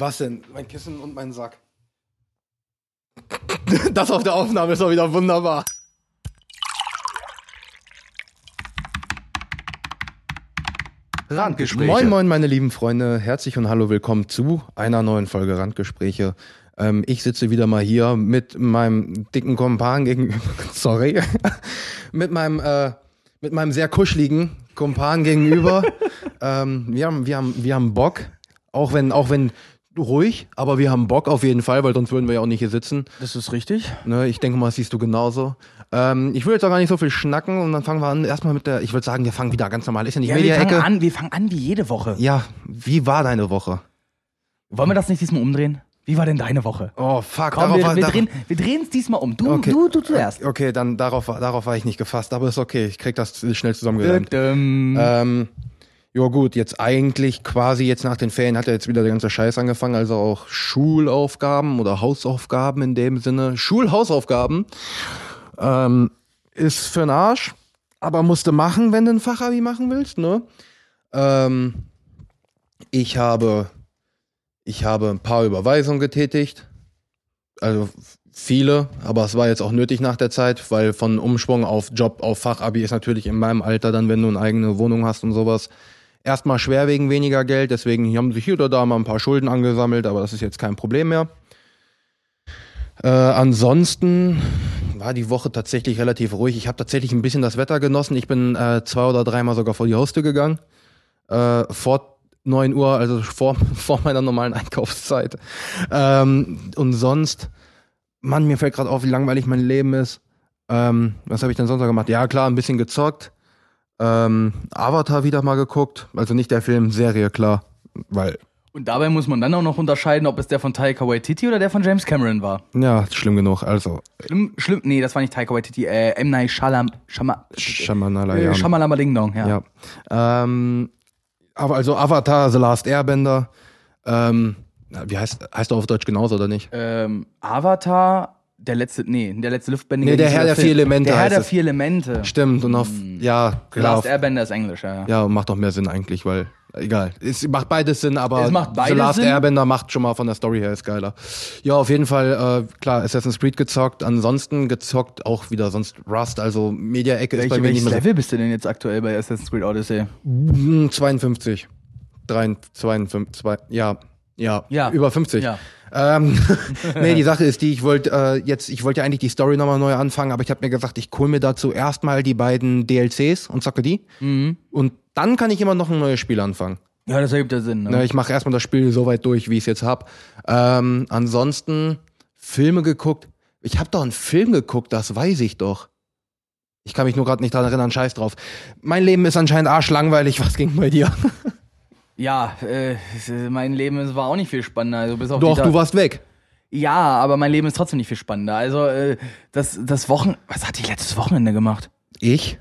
Was denn? Mein Kissen und mein Sack. Das auf der Aufnahme ist doch wieder wunderbar. Randgespräche. Moin, moin, meine lieben Freunde. Herzlich und hallo, willkommen zu einer neuen Folge Randgespräche. Ähm, ich sitze wieder mal hier mit meinem dicken Kumpan gegenüber. Sorry. mit meinem, äh, mit meinem sehr kuscheligen Kumpan gegenüber. ähm, wir, haben, wir, haben, wir haben Bock. Auch wenn, auch wenn ruhig, aber wir haben Bock auf jeden Fall, weil sonst würden wir ja auch nicht hier sitzen. Das ist richtig. Ne, ich denke mal, das siehst du genauso. Ähm, ich will jetzt auch gar nicht so viel schnacken und dann fangen wir an. Erstmal mit der, ich würde sagen, wir fangen wieder ganz normal. Ist ja nicht Ja, wir, fangen Media-Ecke. an, wir fangen an wie jede Woche. Ja, wie war deine Woche? Wollen wir das nicht diesmal umdrehen? Wie war denn deine Woche? Oh, fuck. Komm, wir, war- wir dar- drehen wir drehen es diesmal um. Du, Okay. du, du zuerst. Okay, dann darauf, war- darauf war ich nicht gefasst, aber ist okay. Ich krieg das schnell zusammengereimt. Ähm, ja gut, jetzt eigentlich quasi jetzt nach den Ferien hat ja jetzt wieder der ganze Scheiß angefangen, also auch Schulaufgaben oder Hausaufgaben in dem Sinne. Schulhausaufgaben ähm, ist für den Arsch, aber musste machen, wenn du ein Fachabi machen willst, ne? Ähm, ich habe, ich habe ein paar Überweisungen getätigt, also viele, aber es war jetzt auch nötig nach der Zeit, weil von Umschwung auf Job, auf Fachabi ist natürlich in meinem Alter dann, wenn du eine eigene Wohnung hast und sowas, erstmal schwer wegen weniger Geld, deswegen haben sich hier oder da mal ein paar Schulden angesammelt, aber das ist jetzt kein Problem mehr. Äh, ansonsten war die Woche tatsächlich relativ ruhig. Ich habe tatsächlich ein bisschen das Wetter genossen. Ich bin äh, zwei oder dreimal sogar vor die Haustür gegangen. Äh, vor 9 Uhr, also vor, vor meiner normalen Einkaufszeit. Ähm, und sonst, Mann, mir fällt gerade auf, wie langweilig mein Leben ist. Ähm, was habe ich denn sonst noch gemacht? Ja, klar, ein bisschen gezockt. Ähm, Avatar wieder mal geguckt. Also nicht der Film, Serie, klar. Weil, und dabei muss man dann auch noch unterscheiden, ob es der von Taika Waititi oder der von James Cameron war. ja, schlimm genug. Also, Schlimm, schlimm, nee, das war nicht Taika Waititi, äh, M. Night Shyamalan, Shama, Shamanala, äh, ja. Shamalama Ding Dong, ja. Ja. Ähm, aber also Avatar, The Last Airbender. Ähm, wie heißt, heißt er auf Deutsch genauso oder nicht? Ähm, Avatar, der letzte, nee, der letzte Luftbändiger. Nee, der Herr der vier Elemente Der Herr der vier Elemente. Stimmt, und auf, ja, The klar. Last Airbender ist Englisch, ja. ja, macht doch mehr Sinn eigentlich, weil, egal. Es macht beides Sinn, aber Es macht The beides Last Sinn. Airbender macht schon mal von der Story her ist geiler. Ja, auf jeden Fall, äh, klar, Assassin's Creed gezockt, ansonsten gezockt auch wieder sonst Rust, also Media-Ecke ist bei mir nicht mehr Level bist du denn jetzt aktuell bei Assassin's Creed Odyssey? Hm, 52. 3, 52, zwei, ja, ja, Ja. über 50. Ja. Ähm, nee, die Sache ist die, ich wollte äh, jetzt, ich wollte ja eigentlich die Story nochmal neu anfangen, aber ich habe mir gesagt, ich hole mir dazu erstmal die beiden DLCs und zocke die. Mhm. Und dann kann ich immer noch ein neues Spiel anfangen. Ja, das ergibt ja Sinn. Ne? Ne, ich mache erstmal das Spiel so weit durch, wie ich es jetzt hab. Ähm, ansonsten Filme geguckt. Ich habe doch einen Film geguckt, das weiß ich doch. Ich kann mich nur gerade nicht daran erinnern, scheiß drauf. Mein Leben ist anscheinend arschlangweilig. Was ging bei dir? Ja, äh, mein Leben war auch nicht viel spannender. Also bis auf Doch, du warst weg. Ja, aber mein Leben ist trotzdem nicht viel spannender. Also, äh, das, das Wochen. Was hat die letztes Wochenende gemacht? Ich?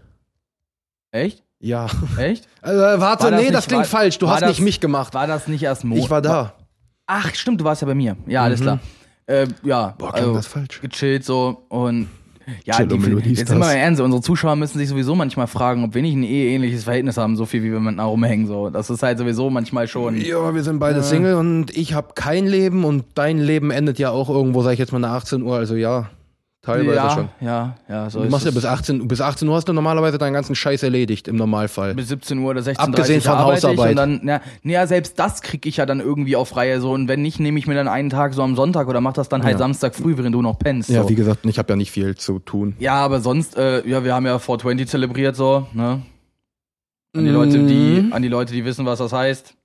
Echt? Ja. Echt? Äh, warte, War das nee, nicht- das klingt war- falsch. Du hast das- nicht mich gemacht. War das nicht erst Mo? ich war da. Ach, stimmt, du warst ja bei mir. Ja, alles klar. Äh, ja, Mhm. Boah, klang also, das falsch. gechillt so und. Ja, die, jetzt sind wir mal ernst, unsere Zuschauer müssen sich sowieso manchmal fragen, ob wir nicht ein eheähnliches Verhältnis haben, so viel wie wir miteinander rumhängen. So. Das ist halt sowieso manchmal schon. Ja, wir sind beide Single und ich habe kein Leben und dein Leben endet ja auch irgendwo, sag ich jetzt mal, nach 18 Uhr. Also ja, teilweise ja, schon. ja, ja, so Du machst ja bis 18, bis 18 Uhr hast du normalerweise deinen ganzen Scheiß erledigt, im Normalfall. bis 17 Uhr oder 16 Uhr Abgesehen von Hausarbeit. und dann, ja, nee, ja, selbst das krieg ich ja dann irgendwie auf Reihe so und wenn nicht, nehme ich mir dann einen Tag so am Sonntag oder mach das dann halt Ja. Samstag früh, während du noch pennst. Ja, so. wie gesagt, ich habe ja nicht viel zu tun. ja, aber sonst, äh, ja, wir haben ja 420 zelebriert so, ne? An die Mhm. Leute, die, an die Leute, die wissen, was das heißt.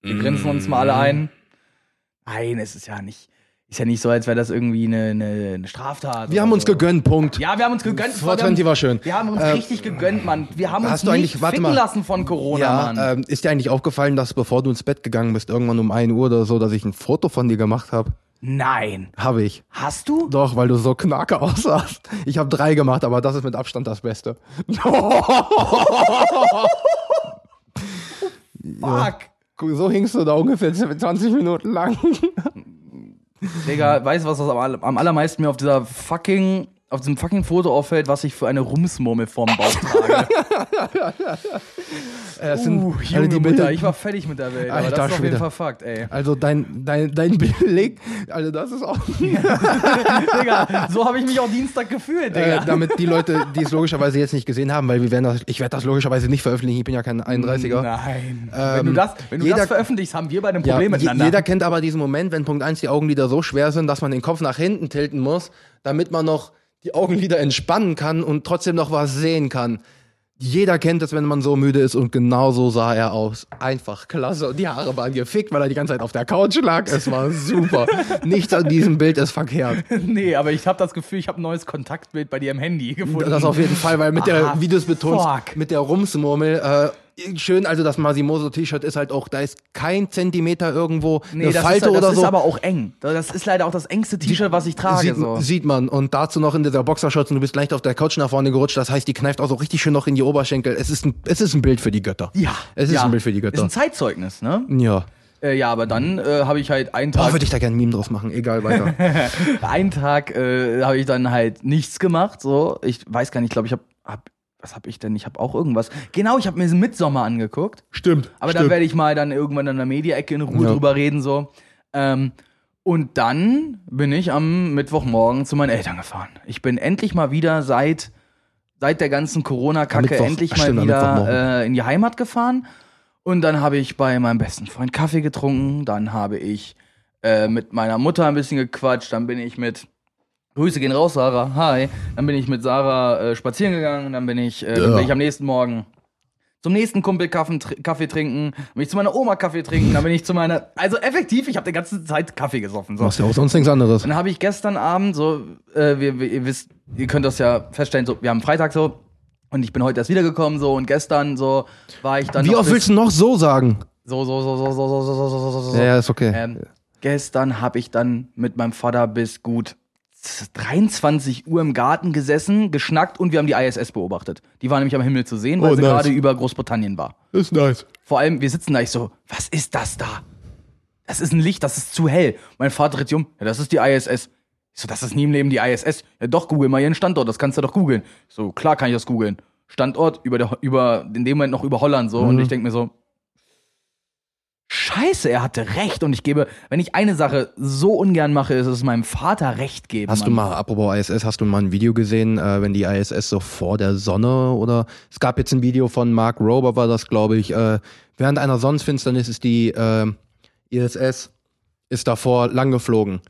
Wir grinsen uns mal alle ein. Nein, es ist ja nicht, ist ja nicht so, als wäre das irgendwie eine, eine, eine Straftat. Wir haben uns so. gegönnt, Punkt. Ja, wir haben uns gegönnt. 420 war schön. Wir haben uns Äh, richtig gegönnt, Mann. Wir haben uns hast du eigentlich- nicht warte ficken mal. lassen von Corona, Ja, Mann. ähm, ist dir eigentlich aufgefallen, dass bevor du ins Bett gegangen bist, irgendwann um 1 Uhr oder so, dass ich ein Foto von dir gemacht habe? Nein. Habe ich. Hast du? Doch, weil du so knacke aussahst. Ich habe drei gemacht, aber das ist mit Abstand das Beste. Fuck. So hingst du da ungefähr 20 Minuten lang. Digga, weißt du, was das am, all- am allermeisten mir auf dieser fucking auf diesem fucking Foto auffällt, was ich für eine Rumsmurmel vorm Bauch trage. Äh, das sind uh, alle junge die Bilder. ich war fertig mit der Welt. Aber Alter das ist auf jeden. Fall Fakt, ey. Also dein, dein, dein Blick, also das ist auch. Digga, so habe ich mich auch Dienstag gefühlt, Äh, Digga. damit die Leute, die es logischerweise jetzt nicht gesehen haben, weil wir werden das, ich werde das logischerweise nicht veröffentlichen, ich bin ja kein 31er. Nein. wenn Ähm, du das, wenn du jeder- das veröffentlichst, haben wir beide ein Ja, Problem je- miteinander. jeder kennt aber diesen Moment, wenn Punkt 1 die Augenlider so schwer sind, dass man den Kopf nach hinten tilten muss, damit man noch die Augenlider entspannen kann und trotzdem noch was sehen kann. Jeder kennt es, wenn man so müde ist und genau so sah er aus. Einfach klasse. Und die Haare waren gefickt, weil er die ganze Zeit auf der Couch lag. Es war super. Nichts an diesem Bild ist verkehrt. nee, aber ich habe das Gefühl, ich habe ein neues Kontaktbild bei dir im Handy gefunden. Das auf jeden Fall, weil mit der, Ah, wie du es betonst, mit der Rumsmurmel, äh, schön, also das Masimoso-T-Shirt ist halt auch, da ist kein Zentimeter irgendwo Nee, eine das, Falte ist, das oder ist so. aber auch eng. Das ist leider auch das engste T-Shirt, was ich trage. Sieht, so. sieht man. Und dazu noch in dieser Boxershorts und du bist leicht auf der Couch nach vorne gerutscht. Das heißt, die kneift auch so richtig schön noch in die Oberschenkel. Es ist ein, es ist ein Bild für die Götter. ja. Es ist ja. ein Bild für die Ist Götter. ein Zeitzeugnis, ne? Ja. Äh, ja, aber dann äh, habe ich halt einen Tag, würde ich da gerne ein Meme draus machen. Egal, weiter. einen Tag äh, habe ich dann halt nichts gemacht. So, ich weiß gar nicht, ich glaube, ich habe, hab, was habe ich denn? Ich habe auch irgendwas. Genau, ich habe mir Midsommer angeguckt. stimmt. Aber da werde ich mal dann irgendwann in der Media-Ecke in Ruhe Ja. drüber reden, so. Ähm, und dann bin ich am Mittwochmorgen zu meinen Eltern gefahren. Ich bin endlich mal wieder seit, seit der ganzen Corona-Kacke endlich ach, mal stimmt, wieder äh, in die Heimat gefahren. Und dann habe ich bei meinem besten Freund Kaffee getrunken. Dann habe ich äh, mit meiner Mutter ein bisschen gequatscht. Dann bin ich mit Grüße gehen raus, Sarah. Hi. Dann bin ich mit Sarah äh, spazieren gegangen. Dann bin ich, äh, dann bin ich am nächsten Morgen zum nächsten Kumpel Kaffee, Kaffee trinken. Dann bin ich zu meiner Oma Kaffee trinken. Dann bin ich zu meiner. Also effektiv, ich habe die ganze Zeit Kaffee gesoffen. So. Machst ja auch sonst nichts anderes. Dann habe ich gestern Abend so, äh, wir, wir, ihr wisst, ihr könnt das ja feststellen, so, wir haben Freitag so. Und ich bin heute erst wiedergekommen, so, und gestern, so, war ich dann. Wie oft willst du noch so sagen? So, so, so, so, so, so, so, so, so, so, ja, ist okay. Ähm, gestern habe ich dann mit meinem Vater bis gut 23 Uhr im Garten gesessen, geschnackt und wir haben die ISS beobachtet. Die war nämlich am Himmel zu sehen, weil Oh, sie nice. gerade über Großbritannien war. ist nice. Vor allem, wir sitzen da, ich so, was ist das da? Das ist ein Licht, das ist zu hell. Mein Vater dreht sich um, ja, das ist die ISS. Ich so, das ist nie im Leben die ISS. Ja, doch, google mal ihren Standort, das kannst du doch googeln. Ich So, klar kann ich das googeln. Standort über, der, über in dem Moment noch über Holland so. Und ich denke mir so, Scheiße, er hatte recht. Und ich gebe, wenn ich eine Sache so ungern mache, ist es meinem Vater recht geben. Hast du Mann. mal, apropos ISS, hast du mal ein Video gesehen, äh, wenn die ISS so vor der Sonne oder es gab jetzt ein Video von Mark Rober, war das, glaube ich, äh, während einer Sonnenfinsternis ist die äh, ISS ist davor lang geflogen.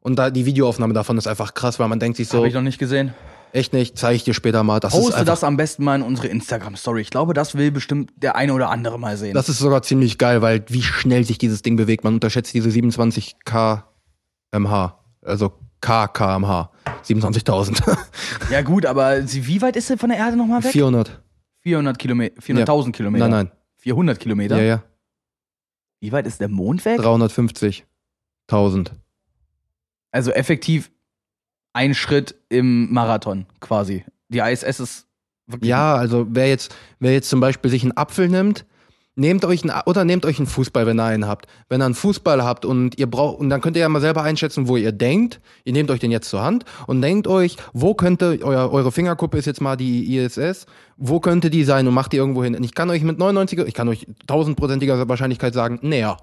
Und da die Videoaufnahme davon ist einfach krass, weil man denkt sich so, Habe ich noch nicht gesehen. Echt nicht, zeige ich dir später mal. Das Poste das am besten mal in unsere Instagram-Story. Ich glaube, das will bestimmt der eine oder andere mal sehen. das ist sogar ziemlich geil, weil wie schnell sich dieses Ding bewegt. Man unterschätzt diese 27 kmh, also kmh, 27.000, ja, gut, aber wie weit ist sie von der Erde nochmal weg? 400. 400 Kilometer, 400.000 Kilometer. Nein, nein, 400 Kilometer? ja, ja, Wie weit ist der Mond weg? 350.000. Also effektiv ein Schritt im Marathon quasi. Die ISS ist wirklich. Ja, also wer jetzt, wer jetzt zum Beispiel sich einen Apfel nimmt, nehmt euch einen, oder nehmt euch einen Fußball, wenn ihr einen habt. Wenn ihr einen Fußball habt und ihr braucht, und dann könnt ihr ja mal selber einschätzen, wo ihr denkt. Ihr nehmt euch den jetzt zur Hand und denkt euch, wo könnte, euer, eure Fingerkuppe ist jetzt mal die ISS, wo könnte die sein und macht die irgendwo hin. Und ich kann euch mit 99, ich kann euch tausendprozentiger Wahrscheinlichkeit sagen, näher.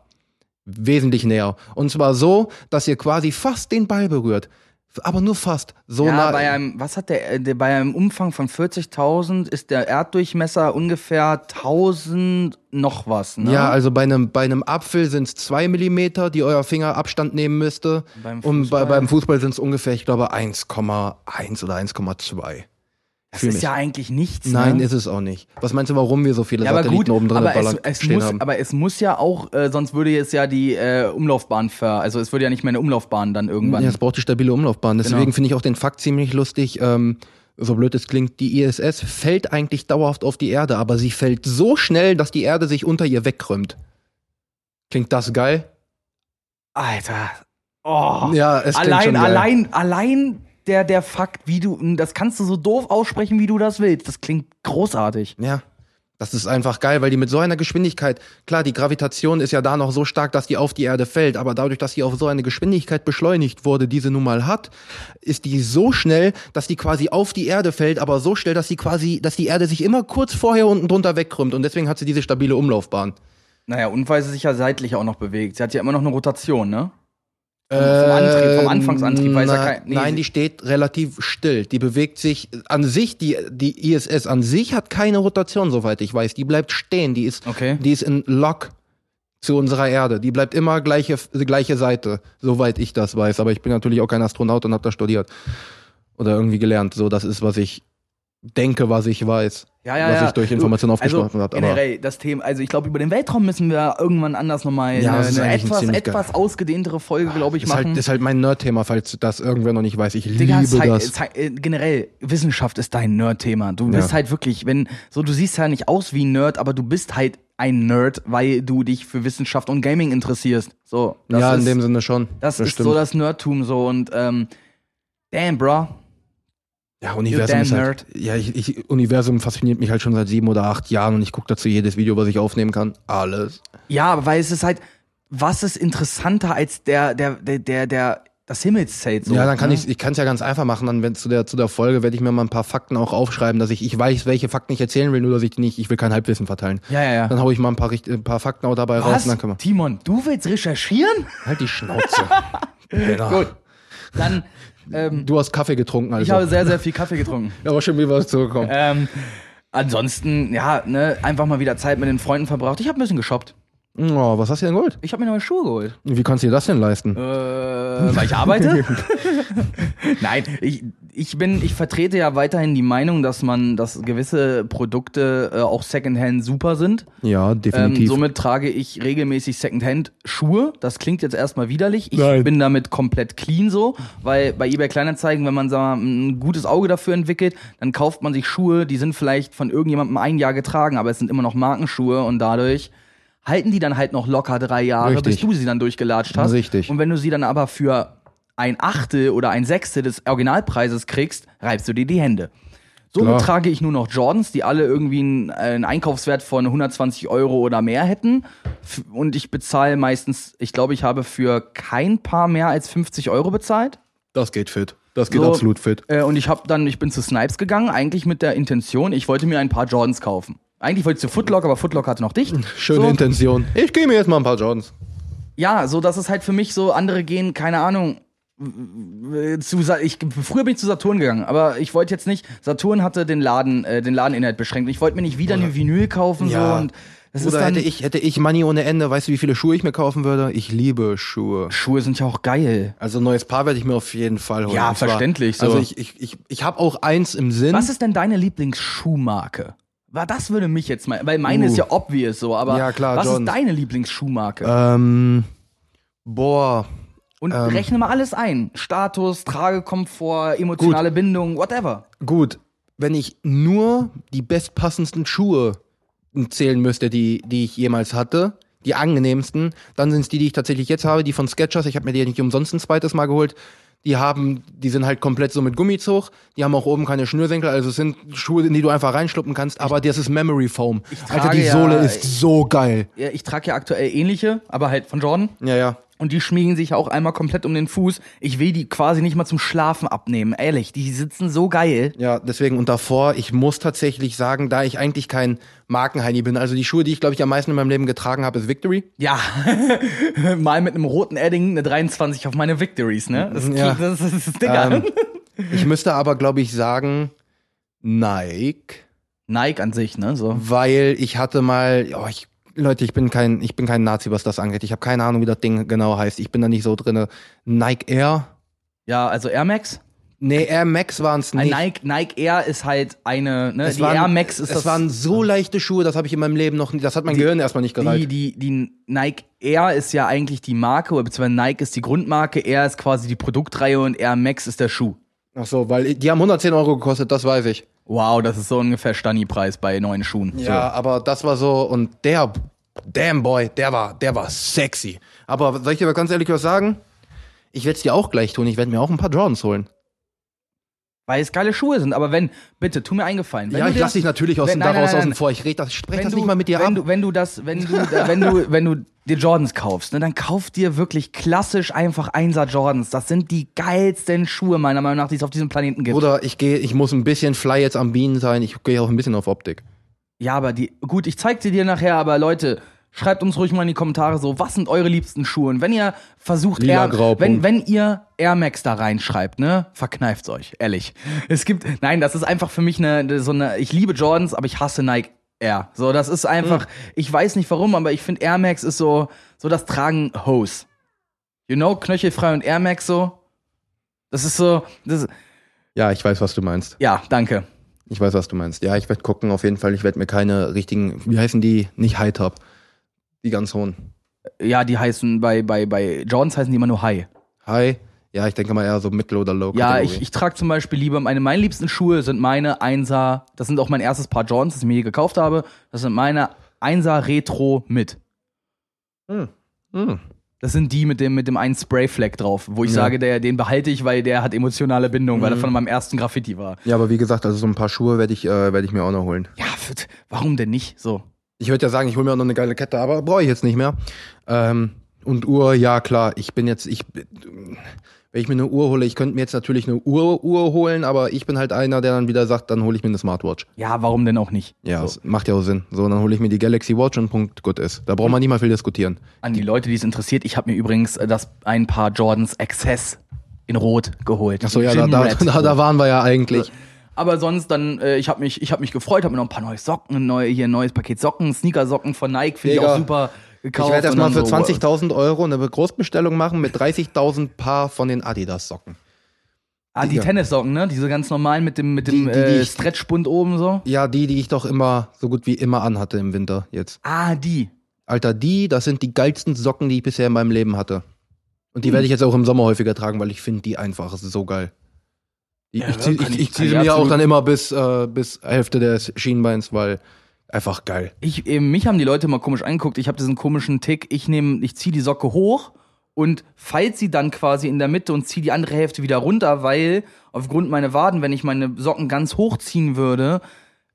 Wesentlich näher. Und zwar so, dass ihr quasi fast den Ball berührt. Aber nur fast. So Ja, nah. bei einem, was hat der, äh, der, bei einem Umfang von 40.000 ist der Erddurchmesser ungefähr 1000 noch was, ne? Ja, also bei einem, bei einem Apfel sind es zwei Millimeter, die euer Finger Abstand nehmen müsste. Beim Und bei, Fußball? beim Fußball sind es ungefähr, ich glaube, 1,1 oder 1,2. Das ist mich. ja eigentlich nichts. Nein, ne? ist es auch nicht. Was meinst du, warum wir so viele ja, Satelliten gut, oben drin aber, es, es stehen muss, haben? aber es muss ja auch, äh, sonst würde es ja die äh, Umlaufbahn ver, also es würde ja nicht mehr eine Umlaufbahn dann irgendwann. Ja, es braucht die stabile Umlaufbahn. Deswegen Genau. finde ich auch den Fakt ziemlich lustig. Ähm, so blöd es klingt, die ISS fällt eigentlich dauerhaft auf die Erde, aber sie fällt so schnell, dass die Erde sich unter ihr wegkrümmt. Klingt das geil? Alter. Oh. Ja, es klingt allein, schon geil. allein, allein der, der Fakt, wie du, das kannst du so doof aussprechen, wie du das willst. Das klingt großartig. Ja. Das ist einfach geil, weil die mit so einer Geschwindigkeit, klar, die Gravitation ist ja da noch so stark, dass die auf die Erde fällt, aber dadurch, dass sie auf so eine Geschwindigkeit beschleunigt wurde, die sie nun mal hat, ist die so schnell, dass die quasi auf die Erde fällt, aber so schnell, dass sie quasi, dass die Erde sich immer kurz vorher unten drunter wegkrümmt und deswegen hat sie diese stabile Umlaufbahn. Naja, und weil sie sich ja seitlich auch noch bewegt. Sie hat ja immer noch eine Rotation, ne? Vom, vom Antrieb, vom Anfangsantrieb, ja Na, kein. nee, nein, die steht relativ still. Die bewegt sich an sich, die, die ISS an sich hat keine Rotation, soweit ich weiß. Die bleibt stehen. Die ist, Okay. die ist in Lock zu unserer Erde. Die bleibt immer gleiche, gleiche Seite, soweit ich das weiß. Aber ich bin natürlich auch kein Astronaut und habe da studiert. Oder irgendwie gelernt. So, das ist, was ich denke, was ich weiß. Ja, ja, was ja. ich durch Du, Informationen also aufgeschlossen habe. Aber generell das Thema, also ich glaube, über den Weltraum müssen wir irgendwann anders nochmal Ja, eine, das eine eigentlich ein etwas, geil- etwas ausgedehntere Folge, glaube ich, ist machen. halt, ist halt mein Nerd-Thema, falls das irgendwer noch nicht weiß. Ich Digga, liebe das. Äh, generell, Wissenschaft ist dein Nerd-Thema. Du bist Ja. halt wirklich, wenn, so, du siehst ja nicht aus wie ein Nerd, aber du bist halt ein Nerd, weil du dich für Wissenschaft und Gaming interessierst. So, das ja, ist, in dem Sinne schon. das, ist stimmt. so das Nerdtum so und, ähm, damn, bro. Ja, Universum ist halt, ja, ich, ich, Universum fasziniert mich halt schon seit sieben oder acht Jahren und ich gucke dazu jedes Video, was ich aufnehmen kann. Alles. Ja, aber weil es ist halt, was ist interessanter als der, der, der, der, der das Himmelszelt so. ja, dann kann ne? ich, ich kann es ja ganz einfach machen. Dann, wenn zu der, zu der Folge werde ich mir mal ein paar Fakten auch aufschreiben, dass ich, ich weiß, welche Fakten ich erzählen will, nur dass ich die nicht, ich will kein Halbwissen verteilen. Ja, ja, ja. Dann hau ich mal ein paar, ein paar Fakten auch dabei raus Was? und dann können wir. Timon, du willst recherchieren? Halt die Schnauze. Gut. Dann, ähm, Du hast Kaffee getrunken, also. ich habe sehr, sehr viel Kaffee getrunken. aber schon wieder was zurückkommen. Ähm, ansonsten, ja, ne, einfach mal wieder Zeit mit den Freunden verbracht. Ich habe ein bisschen geshoppt. Oh, was hast du denn geholt? Ich habe mir neue Schuhe geholt. Wie kannst du dir das denn leisten? Äh, weil ich arbeite? Nein, ich, ich bin, ich vertrete ja weiterhin die Meinung, dass man, dass gewisse Produkte äh, auch Secondhand super sind. Ja, Ähm, definitiv. somit trage ich regelmäßig Secondhand-Schuhe. Das klingt jetzt erstmal widerlich. Ich Nein. bin damit komplett clean so, weil bei eBay Kleinanzeigen, wenn man sag mal, ein gutes Auge dafür entwickelt, dann kauft man sich Schuhe, die sind vielleicht von irgendjemandem ein Jahr getragen, aber es sind immer noch Markenschuhe und dadurch halten die dann halt noch locker drei Jahre, Richtig. bis du sie dann durchgelatscht hast. Richtig. Und wenn du sie dann aber für ein Achtel oder ein Sechstel des Originalpreises kriegst, reibst du dir die Hände. Somit Klar. trage ich nur noch Jordans, die alle irgendwie einen, einen Einkaufswert von 120 Euro oder mehr hätten. Und ich bezahle meistens, ich glaube, ich habe für kein Paar mehr als 50 Euro bezahlt. das geht fit. Das geht So, absolut fit. Äh, und ich habe dann, ich bin zu Snipes gegangen, eigentlich mit der Intention, ich wollte mir ein paar Jordans kaufen. Eigentlich wollte ich zu Footlocker, aber Footlocker hatte noch dicht. Schöne so, Intention. Ich gehe mir jetzt mal ein paar Jordans. Ja, so dass es halt für mich so andere gehen, keine Ahnung. Zu, ich, früher bin ich zu Saturn gegangen, aber ich wollte jetzt nicht. Saturn hatte den Laden, äh, den Ladeninhalt beschränkt. Ich wollte mir nicht wieder eine Vinyl kaufen Ja. so und das ist Oder dann. hätte ich, hätte ich Money ohne Ende, weißt du, wie viele Schuhe ich mir kaufen würde? Ich liebe Schuhe. Schuhe sind ja auch geil. Also ein neues Paar werde ich mir auf jeden Fall holen. Ja, zwar- verständlich, so. Also ich, ich, ich, ich habe auch eins im Sinn. Was ist denn deine Lieblingsschuhmarke? Weil das würde mich jetzt mal, weil meine Uh. ist ja obvious so, aber Ja, klar, was Johns. ist deine Lieblingsschuhmarke? ähm, boah, Und ähm. rechne mal alles ein. Status, Tragekomfort, emotionale Bindung, whatever. gut. Wenn ich nur die bestpassendsten Schuhe zählen müsste, die, die ich jemals hatte, die angenehmsten, dann sind es die, die ich tatsächlich jetzt habe, die von Skechers. Ich habe mir die nicht umsonst ein zweites Mal geholt. Die haben, die sind halt komplett so mit Gummizug. Die haben auch oben keine Schnürsenkel. Also es sind Schuhe, in die du einfach reinschluppen kannst. Aber das ist Memory Foam. Alter, die ja- Sohle ist so geil. Ja, ich trage ja aktuell ähnliche, aber halt von Jordan. Ja, ja. Und die schmiegen sich auch einmal komplett um den Fuß. Ich will die quasi nicht mal zum Schlafen abnehmen. Ehrlich, die sitzen so geil. Ja, deswegen und davor, ich muss tatsächlich sagen, da ich eigentlich kein Markenheini bin, also die Schuhe, die ich glaube ich am meisten in meinem Leben getragen habe, ist Victory. Ja, mal mit einem roten Edding eine 23 auf meine Victories, ne? Das, Ja. das, das ist Digga. Ähm, ich müsste aber glaube ich sagen Nike, Nike an sich, ne? So. weil ich hatte mal, oh, ich Leute, ich bin kein ich bin kein Nazi, was das angeht. Ich habe keine Ahnung, wie das Ding genau heißt. Ich bin da nicht so drinne. Nike Air? Ja, also Air Max. Nee, Air Max waren es nicht. Nike, Nike Air ist halt eine, ne? es die waren, Air Max ist es das. waren so leichte Schuhe, das habe ich in meinem Leben noch nie, das hat mein Gehirn erstmal nicht die, gereicht. die, die Nike Air ist ja eigentlich die Marke, oder beziehungsweise Nike ist die Grundmarke, Air ist quasi die Produktreihe und Air Max ist der Schuh. Ach so, weil die haben 110 Euro gekostet, das weiß ich. Wow, das ist so ungefähr Stani-Preis bei neuen Schuhen. Ja, aber das war so und der damn boy, der war der war sexy. Aber soll ich dir mal ganz ehrlich was sagen? Ich werde es dir auch gleich tun. Ich werde mir auch ein paar Jordans holen. Weil es geile Schuhe sind. Aber wenn, bitte, tu mir eingefallen. Wenn ja, ich dir lass dich natürlich aus wenn- dem nein, daraus nein, außen nein. vor. Ich red das, ich spreche das du, nicht mal mit dir wenn ab. Du, wenn du das, wenn du, wenn du, wenn du dir Jordans kaufst, ne, dann kauf dir wirklich klassisch einfach Einser Jordans. Das sind die geilsten Schuhe meiner Meinung nach, die es auf diesem Planeten gibt. Oder ich gehe, ich muss ein bisschen fly jetzt am Bienen sein. Ich gehe auch ein bisschen auf Optik. Ja, aber die, gut, ich zeig sie dir nachher, aber Leute, schreibt uns ruhig mal in die Kommentare so, was sind eure liebsten Schuhe? Und wenn ihr versucht, Lila, Air, grau, wenn, wenn ihr Air Max da reinschreibt, ne, verkneift's euch, ehrlich. Es gibt, nein, das ist einfach für mich eine, so eine, ich liebe Jordans, aber ich hasse Nike Air. So, das ist einfach, ich weiß nicht warum, aber ich finde Air Max ist so, so das Tragen Hose. You know, knöchelfrei und Air Max so. Das ist so, das, Ja, ich weiß, was du meinst. ja, danke. Ich weiß, was du meinst. Ja, ich werde gucken, auf jeden Fall. Ich werde mir keine richtigen, wie heißen die? Nicht High Top. Die ganz hohen. Ja, die heißen, bei, bei, bei Jordans heißen die immer nur High. High? Ja, ich denke mal eher so Mittel- oder Low. Ja, ich, ich trage zum Beispiel lieber, meine, meine liebsten Schuhe sind meine Einser, das sind auch mein erstes Paar Jordans, das ich mir je gekauft habe. Das sind meine Einser Retro mit. Hm. Hm. Das sind die mit dem, mit dem einen Sprayfleck drauf, wo ich Ja. sage, der, den behalte ich, weil der hat emotionale Bindung, weil er Mhm. von meinem ersten Graffiti war. Ja, aber wie gesagt, also so ein paar Schuhe werde ich, äh, werd ich mir auch noch holen. Ja, warum denn nicht? So. Ich würde ja sagen, ich hole mir auch noch eine geile Kette, aber brauche ich jetzt nicht mehr. Ähm, und Uhr, ja klar, ich bin jetzt, ich, wenn ich mir eine Uhr hole, ich könnte mir jetzt natürlich eine Uhr, Uhr holen, aber ich bin halt einer, der dann wieder sagt, dann hole ich mir eine Smartwatch. Ja, warum denn auch nicht? Ja, So. das macht ja auch Sinn. So, dann hole ich mir die Galaxy Watch und Punkt, gut ist. Da braucht man nicht mal viel diskutieren. An die Leute, die es interessiert, ich habe mir übrigens äh, das ein Paar Jordans Access in Rot geholt. Achso, ja, da, da, da, da waren wir ja eigentlich. Aber sonst dann, äh, ich habe mich, ich habe mich gefreut, habe mir noch ein paar neue Socken, neue, hier ein neues Paket Socken, Sneakersocken von Nike, finde ich auch super gekauft. Ich werde erstmal für so, 20.000 Euro eine Großbestellung machen mit 30.000 Paar von den Adidas-Socken. Ah, die Digga. Tennissocken, ne? Diese ganz normalen mit dem, mit dem Die- die- äh, ich- Stretchbund oben so. Ja, die, die ich doch immer, so gut wie immer anhatte im Winter jetzt. Ah, die. Alter, die, das sind die geilsten Socken, die ich bisher in meinem Leben hatte. Und die werde ich jetzt auch im Sommer häufiger tragen, weil ich finde die einfach so geil. Die, Ja, ich ich, ich- ich kann zieh ich sie mir auch dann immer bis, äh, bis Hälfte des Schienbeins, weil einfach geil. Ich, äh, mich haben die Leute mal komisch angeguckt. Ich habe diesen komischen Tick. Ich nehme, ich ziehe die Socke hoch und falte sie dann quasi in der Mitte und ziehe die andere Hälfte wieder runter, weil aufgrund meiner Waden, wenn ich meine Socken ganz hochziehen würde,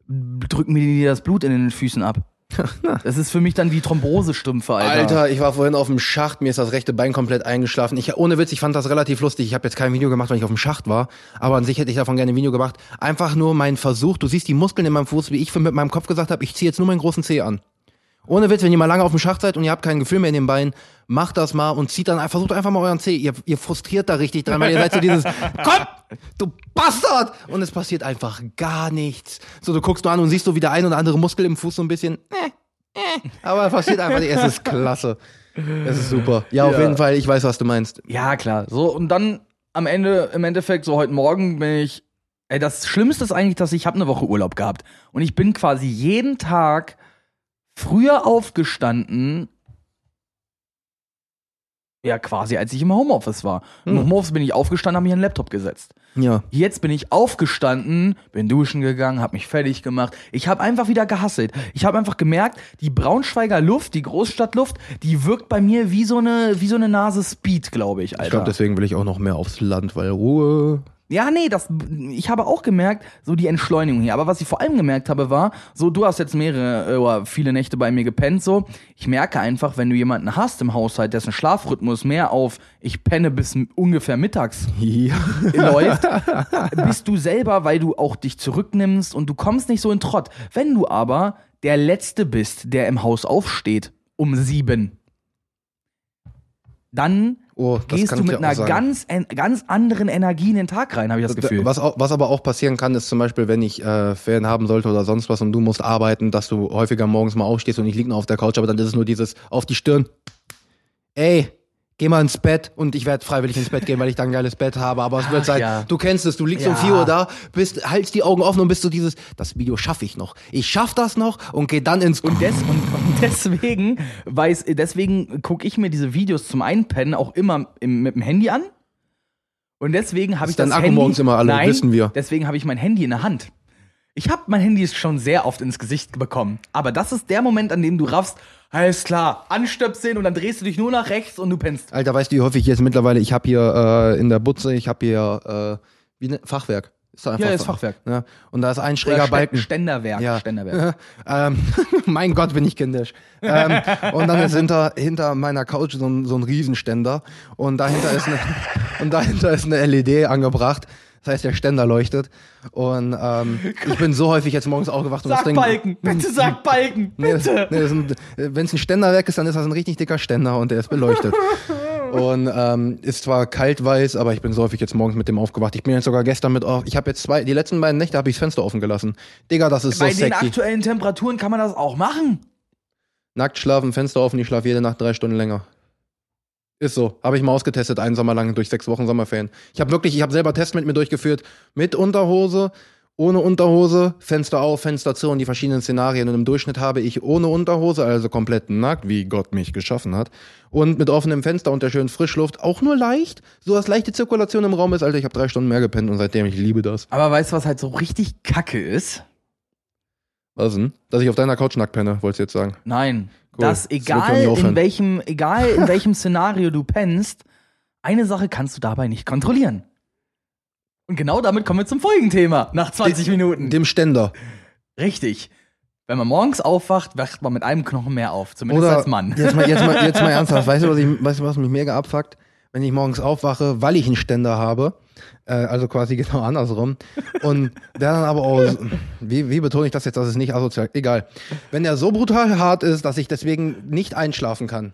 drücken mir die das Blut in den Füßen ab. Das ist für mich dann wie Thrombosestümpfe, Alter. Alter, ich war vorhin auf dem Schacht, mir ist das rechte Bein komplett eingeschlafen. Ich, ohne Witz, ich fand das relativ lustig. Ich habe jetzt kein Video gemacht, weil ich auf dem Schacht war, aber an sich hätte ich davon gerne ein Video gemacht. Einfach nur mein Versuch, du siehst die Muskeln in meinem Fuß, wie ich mit meinem Kopf gesagt habe, ich ziehe jetzt nur meinen großen Zeh an. Ohne Witz, wenn ihr mal lange auf dem Schacht seid und ihr habt kein Gefühl mehr in den Beinen, macht das mal und zieht dann, versucht einfach mal euren Zeh. Ihr, ihr frustriert da richtig dran, weil ihr seid so dieses, komm, du Bastard! Und es passiert einfach gar nichts. So, du guckst nur an und siehst so wie der ein oder andere Muskel im Fuß so ein bisschen, äh, äh, aber es passiert einfach nicht. Es ist klasse. Es ist super. Ja, auf Ja. jeden Fall, ich weiß, was du meinst. Ja, klar. So, und dann am Ende, im Endeffekt, so heute Morgen bin ich. Ey, das Schlimmste ist eigentlich, dass ich habe eine Woche Urlaub gehabt. Und ich bin quasi jeden Tag früher aufgestanden. Ja, quasi, als ich im Homeoffice war. Im Hm. Homeoffice bin ich aufgestanden, habe mich an den Laptop gesetzt. Ja. Jetzt bin ich aufgestanden, bin duschen gegangen, habe mich fertig gemacht. Ich habe einfach wieder gehasselt. Ich habe einfach gemerkt, die Braunschweiger Luft, die Großstadtluft, die wirkt bei mir wie so eine wie so eine Nase Speed, glaube ich, Alter. Ich glaube, deswegen will ich auch noch mehr aufs Land, weil Ruhe. Ja, nee, das, ich habe auch gemerkt, so die Entschleunigung hier. Aber was ich vor allem gemerkt habe, war, so, du hast jetzt mehrere äh, oder viele Nächte bei mir gepennt, so. Ich merke einfach, wenn du jemanden hast im Haushalt, dessen Schlafrhythmus mehr auf, ich penne bis ungefähr mittags Ja. läuft, bist du selber, weil du auch dich zurücknimmst und du kommst nicht so in Trott. Wenn du aber der Letzte bist, der im Haus aufsteht, um sieben, dann Oh, gehst du mit einer sagen. ganz, ganz anderen Energie in den Tag rein, habe ich das Gefühl. Was, was aber auch passieren kann, ist zum Beispiel, wenn ich äh, Ferien haben sollte oder sonst was und du musst arbeiten, dass du häufiger morgens mal aufstehst und ich lieg nur auf der Couch, aber dann ist es nur dieses auf die Stirn. Ey, geh mal ins Bett und ich werde freiwillig ins Bett gehen, weil ich dann ein geiles Bett habe. Aber es wird sein, ja. du kennst es, du liegst um Ja. 4 Uhr da, bist, hältst die Augen offen und bist so dieses, das Video schaffe ich noch. Ich schaff das noch und geh dann ins Und, des, und, und deswegen weiß, deswegen gucke ich mir diese Videos zum Einpennen auch immer im, mit dem Handy an. Und deswegen habe ich dein das Akku Handy. morgens immer alle, Nein, wissen wir. Deswegen habe ich mein Handy in der Hand. Ich habe mein Handy schon sehr oft ins Gesicht bekommen. Aber das ist der Moment, an dem du raffst, alles klar, anstöpseln und dann drehst du dich nur nach rechts und du pennst. Alter, weißt du, wie häufig ich jetzt mittlerweile, ich habe hier äh, in der Butze, ich habe hier äh, wie ne, Fachwerk. Ist doch einfach Ja, ist Fachwerk. Ja. Und da ist ein schräger Stä- Balken. Ständerwerk. Ja. Ständerwerk. ähm, mein Gott, bin ich kindisch. ähm, und dann ist hinter, hinter meiner Couch so ein, so ein Riesenständer und dahinter ist eine, und dahinter ist eine LED angebracht. Das heißt, der Ständer leuchtet. Und ähm, ich bin so häufig jetzt morgens aufgewacht und das Sag Ding. Balken, bitte sag Balken, Nee, bitte. nee, das ein- Wenn es ein Ständerwerk ist, dann ist das ein richtig dicker Ständer und der ist beleuchtet. Und ähm, ist zwar kaltweiß, aber ich bin so häufig jetzt morgens mit dem aufgewacht. Ich bin jetzt sogar gestern mit auf. Ich habe jetzt zwei, die letzten beiden Nächte habe ich das Fenster offen gelassen. Digga, das ist Bei so den sexy. aktuellen Temperaturen kann man das auch machen. Nackt schlafen, Fenster offen, ich schlafe jede Nacht drei Stunden länger. Ist so. Habe ich mal ausgetestet, einen Sommer lang durch sechs Wochen Sommerferien. Ich habe wirklich, ich habe selber Tests mit mir durchgeführt. Mit Unterhose, ohne Unterhose, Fenster auf, Fenster zu und die verschiedenen Szenarien. Und im Durchschnitt habe ich ohne Unterhose, also komplett nackt, wie Gott mich geschaffen hat. Und mit offenem Fenster und der schönen Frischluft, auch nur leicht, so dass leichte Zirkulation im Raum ist. Alter, ich habe drei Stunden mehr gepennt und seitdem, ich liebe das. Aber weißt du, was halt so richtig kacke ist? Was denn? Dass ich auf deiner Couch nackt penne, wolltest du jetzt sagen. Nein. Cool. Dass Das egal mir in welchem, egal in welchem Szenario du pennst, eine Sache kannst du dabei nicht kontrollieren. Und genau damit kommen wir zum Folgenthema nach 20 Minuten. Dem Ständer. Richtig. Wenn man morgens aufwacht, wacht man mit einem Knochen mehr auf, zumindest Oder als Mann. Jetzt mal, jetzt mal, jetzt mal ernsthaft. Weißt du, was, ich, weißt du, was mich mega abfuckt? Wenn ich morgens aufwache, weil ich einen Ständer habe, äh, also quasi genau andersrum, und der dann aber auch, wie, wie betone ich das jetzt, dass es nicht asozial, egal. Wenn der so brutal hart ist, dass ich deswegen nicht einschlafen kann.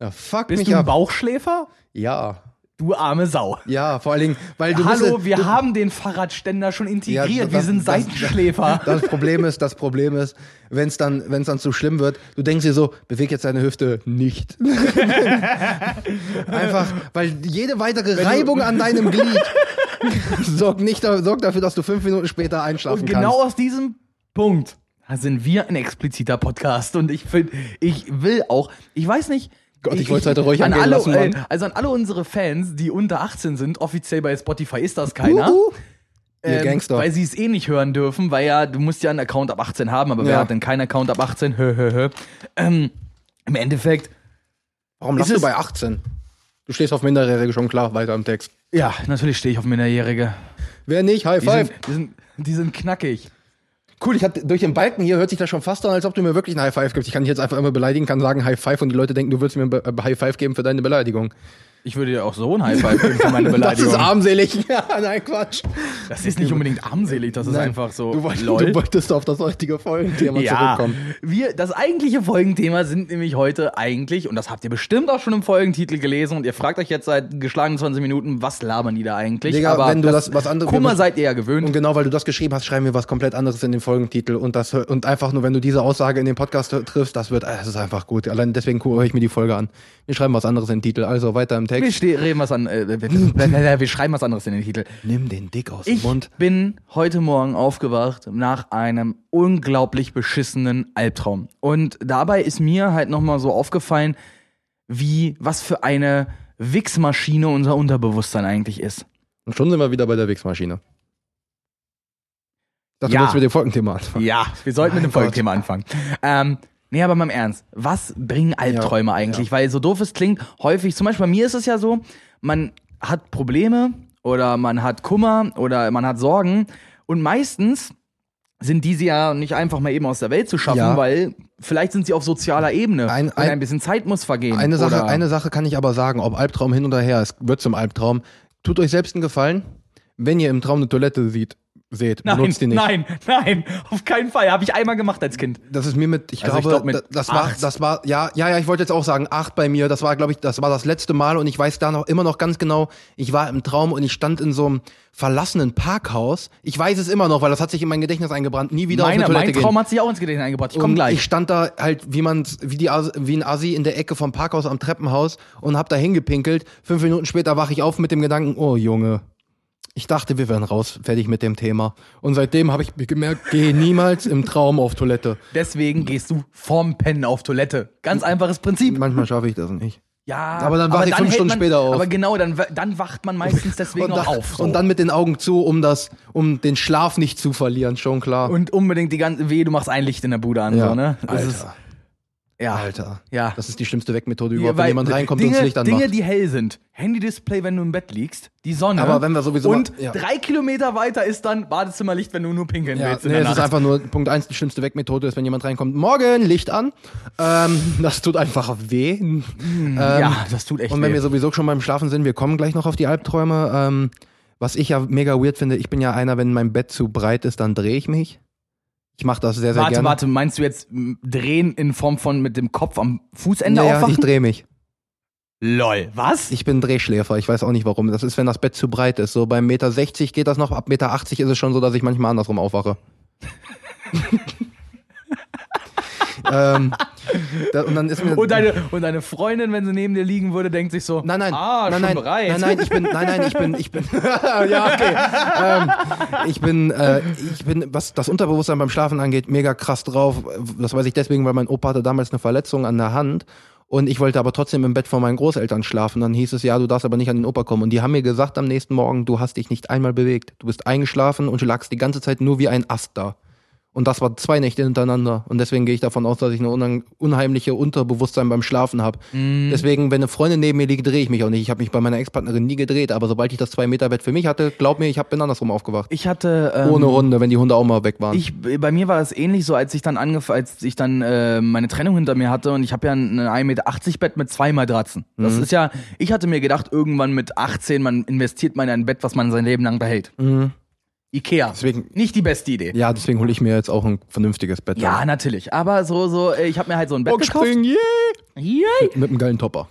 Ja, fuck Bist mich du ein ab. Bauchschläfer? Ja, Du arme Sau. ja, vor allen Dingen, weil du Hallo, bist, wir du, haben den Fahrradständer schon integriert. Ja, wir das- sind das- Seitenschläfer. Das Problem ist, das Problem ist, wenn es dann, wenn es dann zu schlimm wird, du denkst dir so, beweg jetzt deine Hüfte nicht. Einfach, weil jede weitere Reibung an deinem Glied sorgt nicht, sorgt dafür, dass du fünf Minuten später einschlafen Und genau kannst. aus diesem Punkt sind wir ein expliziter Podcast. Und ich finde, ich will auch, ich weiß nicht. Gott, ich wollt's heute ruhig an alle, äh, Also an alle unsere Fans, die unter 18 sind, offiziell bei Spotify ist das keiner. Uhu. Ihr Ähm, Gangster. Weil sie es eh nicht hören dürfen, weil ja, du musst ja einen Account ab 18 haben, aber wer Ja. hat denn keinen Account ab 18? Hö, hö, hö. Ähm, Im Endeffekt, Warum lachst du es- bei 18? Du stehst auf Minderjährige schon klar weiter im Text. ja, natürlich stehe ich auf Minderjährige. Wer nicht? High Die five. sind, die, sind, die sind knackig. Cool, ich hatte durch den Balken hier hört sich das schon fast an, als ob du mir wirklich ein High Five gibst. Ich kann dich jetzt einfach immer beleidigen, kann sagen High Five und die Leute denken, du würdest mir ein Be- äh, High Five geben für deine Beleidigung. Ich würde dir auch so ein High Five geben für meine Das Beleidigung. ist armselig. Ja, nein, Quatsch. Das ist nicht unbedingt armselig, das ist Nein, einfach so. Du, wolltest, du wolltest auf das heutige Folgenthema ja, zurückkommen. wir, das eigentliche Folgenthema sind nämlich heute eigentlich, und das habt ihr bestimmt auch schon im Folgentitel gelesen, und ihr fragt euch jetzt seit geschlagenen 20 Minuten, was labern die da eigentlich? Digga, wenn du das- was anderes- Kummer seid ihr ja gewöhnt. Und genau, weil du das geschrieben hast, schreiben wir was komplett anderes in den Folgentitel. Und, das, und einfach nur, wenn du diese Aussage in den Podcast triffst, das wird, das ist einfach gut. Allein deswegen höre ich mir die Folge an. Wir schreiben was anderes in den Titel. Also weiter im wir, Text. ste- reden was an, äh, wir, wir schreiben was anderes in den Titel. Nimm den Dick aus dem Ich Mund. bin heute Morgen aufgewacht nach einem unglaublich beschissenen Albtraum. Und dabei ist mir halt nochmal so aufgefallen, wie, was für eine Wichsmaschine unser Unterbewusstsein eigentlich ist. Und schon sind wir wieder bei der Wichsmaschine. Ich dachte, Ja. du willst mit dem Folgenthema anfangen. Ja, wir sollten mit Mein dem Gott. Folgethema anfangen. Ähm, nee, aber mal im Ernst. Was bringen Albträume Ja, eigentlich? Weil so doof es klingt, häufig, zum Beispiel bei mir ist es ja so, man hat Probleme oder man hat Kummer oder man hat Sorgen und meistens sind diese ja nicht einfach mal eben aus der Welt zu schaffen, Ja. weil vielleicht sind sie auf sozialer Ebene Ein- und ein- ein bisschen Zeit muss vergehen. Eine Sache, eine Sache kann ich aber sagen, ob Albtraum hin oder her, es wird zum Albtraum. Tut euch selbst einen Gefallen, wenn ihr im Traum eine Toilette sieht, seht, Nein, benutzt die nicht. nein, nein, auf keinen Fall. Habe ich einmal gemacht als Kind. Das ist mir mit, ich Also ich glaube, glaub mit da- das war, acht. das war, ja, ja, ja, ich wollte jetzt auch sagen, acht bei mir, das war, glaube ich, das war das letzte Mal und ich weiß da noch immer noch ganz genau, ich war im Traum und ich stand in so einem verlassenen Parkhaus. Ich weiß es immer noch, weil das hat sich in mein Gedächtnis eingebrannt, nie wieder Meine, auf eine mein Toilette Traum gehen. hat sich auch ins Gedächtnis eingebracht. Ich komm Und gleich. Ich stand da halt, wie man, wie die, wie ein Assi in der Ecke vom Parkhaus am Treppenhaus und hab da hingepinkelt. Fünf Minuten später wache ich auf mit dem Gedanken, oh Junge, ich dachte, wir wären raus, fertig mit dem Thema. Und seitdem habe ich gemerkt, gehe niemals im Traum auf Toilette. Deswegen gehst du vorm Pennen auf Toilette. Ganz einfaches Prinzip. Manchmal schaffe ich das nicht. Ja, Aber dann wache ich fünf Stunden man, später auf. Aber genau, dann, dann wacht man meistens deswegen Und, auch dann- auf. So. und dann mit den Augen zu, um das, um den Schlaf nicht zu verlieren, schon klar. und unbedingt die ganze, weh, du machst ein Licht in der Bude an, Ja. so, ne? Das Alter. ist, Ja. Alter. Ja. Das ist die schlimmste Wegmethode Ja, überhaupt, weil wenn jemand reinkommt Dinge, und das Licht anmacht. Dinge, die hell sind. Handy-Display, wenn du im Bett liegst. Die Sonne. Aber wenn wir sowieso Und mal- ja. drei Kilometer weiter ist dann Badezimmerlicht, wenn du nur pinkeln ja, willst. nee, es ist einfach nur Punkt eins, die schlimmste Wegmethode ist, wenn jemand reinkommt, morgen Licht an. Ähm, das tut einfach weh. Ähm, ja, das tut echt Und wenn weh. wir sowieso schon beim Schlafen sind, wir kommen gleich noch auf die Albträume. Ähm, was ich ja mega weird finde, ich bin ja einer, wenn mein Bett zu breit ist, dann drehe ich mich. Ich mache das sehr, sehr Warte, gerne. warte, meinst du jetzt drehen in Form von mit dem Kopf am Fußende ja, ja, aufwachen? ich drehe mich. Lol, was? Ich bin Drehschläfer, ich weiß auch nicht warum. Das ist, wenn das Bett zu breit ist. So beim Meter 60 geht das noch, ab Meter 80 ist es schon so, dass ich manchmal andersrum aufwache. ähm, da, und dann ist mir. und, deine, und deine Freundin, wenn sie neben dir liegen würde, denkt sich so, Nein, nein, ah, nein, nein, bereit. nein, nein, ich bin, nein, nein, ich bin, ich bin, ja, okay, ähm, ich bin, äh, ich bin, was das Unterbewusstsein beim Schlafen angeht, mega krass drauf. Das weiß ich deswegen, weil mein Opa hatte damals eine Verletzung an der Hand und ich wollte aber trotzdem im Bett vor meinen Großeltern schlafen. Dann hieß es, ja, du darfst aber nicht an den Opa kommen. Und die haben mir gesagt am nächsten Morgen, du hast dich nicht einmal bewegt. Du bist eingeschlafen und du lagst die ganze Zeit nur wie ein Ast da. Und das war zwei Nächte hintereinander. Und deswegen gehe ich davon aus, dass ich eine unang- unheimliche Unterbewusstsein beim Schlafen habe. Mhm. Deswegen, wenn eine Freundin neben mir liegt, drehe ich mich auch nicht. Ich habe mich bei meiner Ex-Partnerin nie gedreht, aber sobald ich das Zwei-Meter-Bett für mich hatte, glaub mir, ich hab, bin andersrum aufgewacht. Ich hatte. Ähm, Ohne Hunde, wenn die Hunde auch mal weg waren. Ich, bei mir war das ähnlich so, als ich dann angef als ich dann äh, meine Trennung hinter mir hatte und ich habe ja ein 1,80 Meter Bett mit zwei Matratzen. Das Mhm. ist ja, ich hatte mir gedacht, irgendwann mit 18, man investiert mal in ein Bett, was man sein Leben lang behält. Ikea. Deswegen- Nicht die beste Idee. ja, deswegen hole ich mir jetzt auch ein vernünftiges Bett. Ja, natürlich. Aber so, so, äh, ich habe mir halt so ein Bett gekauft. Boxspringen, yeah! Yay! Mit einem geilen Topper.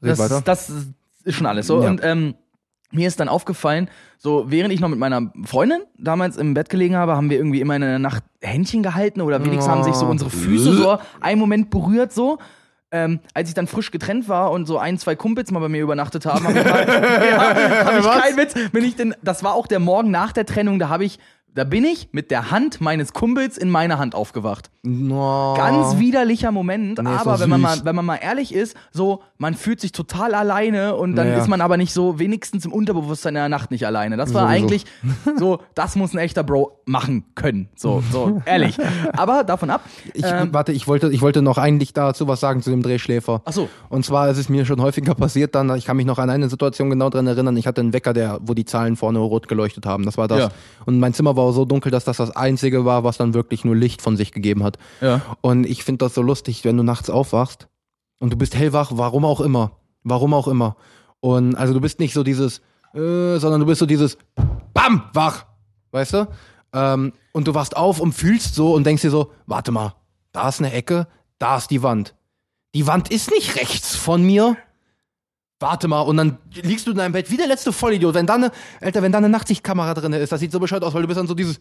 Das, das ist schon alles so. Ja. Und ähm, mir ist dann aufgefallen, so während ich noch mit meiner Freundin damals im Bett gelegen habe, haben wir irgendwie immer in der Nacht Händchen gehalten oder wenigstens haben sich so Oh. unsere Füße so einen Moment berührt so. Ähm, als ich dann frisch getrennt war und so ein, zwei Kumpels mal bei mir übernachtet haben, habe ich, mal, ja, hab ich Was? kein Witz, bin ich denn, das war auch der Morgen nach der Trennung, da habe ich, da bin ich mit der Hand meines Kumpels in meine Hand aufgewacht. no. Ganz widerlicher Moment, Nee, aber wenn man, mal, wenn man mal ehrlich ist, so, man fühlt sich total alleine und dann Naja. ist man aber nicht so, wenigstens im Unterbewusstsein in der Nacht nicht alleine. Das war Sowieso. eigentlich so, das muss ein echter Bro machen können. So, so, ehrlich. Aber davon ab. Ich, ähm, warte, ich wollte, ich wollte noch eigentlich dazu was sagen zu dem Drehschläfer. Ach so. Und zwar ist es mir schon häufiger passiert, dann, ich kann mich noch an eine Situation genau dran erinnern, ich hatte einen Wecker, der, wo die Zahlen vorne rot geleuchtet haben. Das war das. Ja. Und mein Zimmer war so dunkel, dass das das einzige war, was dann wirklich nur Licht von sich gegeben hat. Ja. Und ich finde das so lustig, wenn du nachts aufwachst und du bist hellwach, warum auch immer. Warum auch immer. Und also du bist nicht so dieses, äh, sondern du bist so dieses BAM, wach. Weißt du? Ähm, und du wachst auf und fühlst so und denkst dir so, warte mal, da ist eine Ecke, da ist die Wand. Die Wand ist nicht rechts von mir. Warte mal, und dann liegst du in deinem Bett wie der letzte Vollidiot. Wenn da eine, Alter, wenn da eine Nachtsichtkamera drin ist, das sieht so bescheuert aus, weil du bist dann so dieses,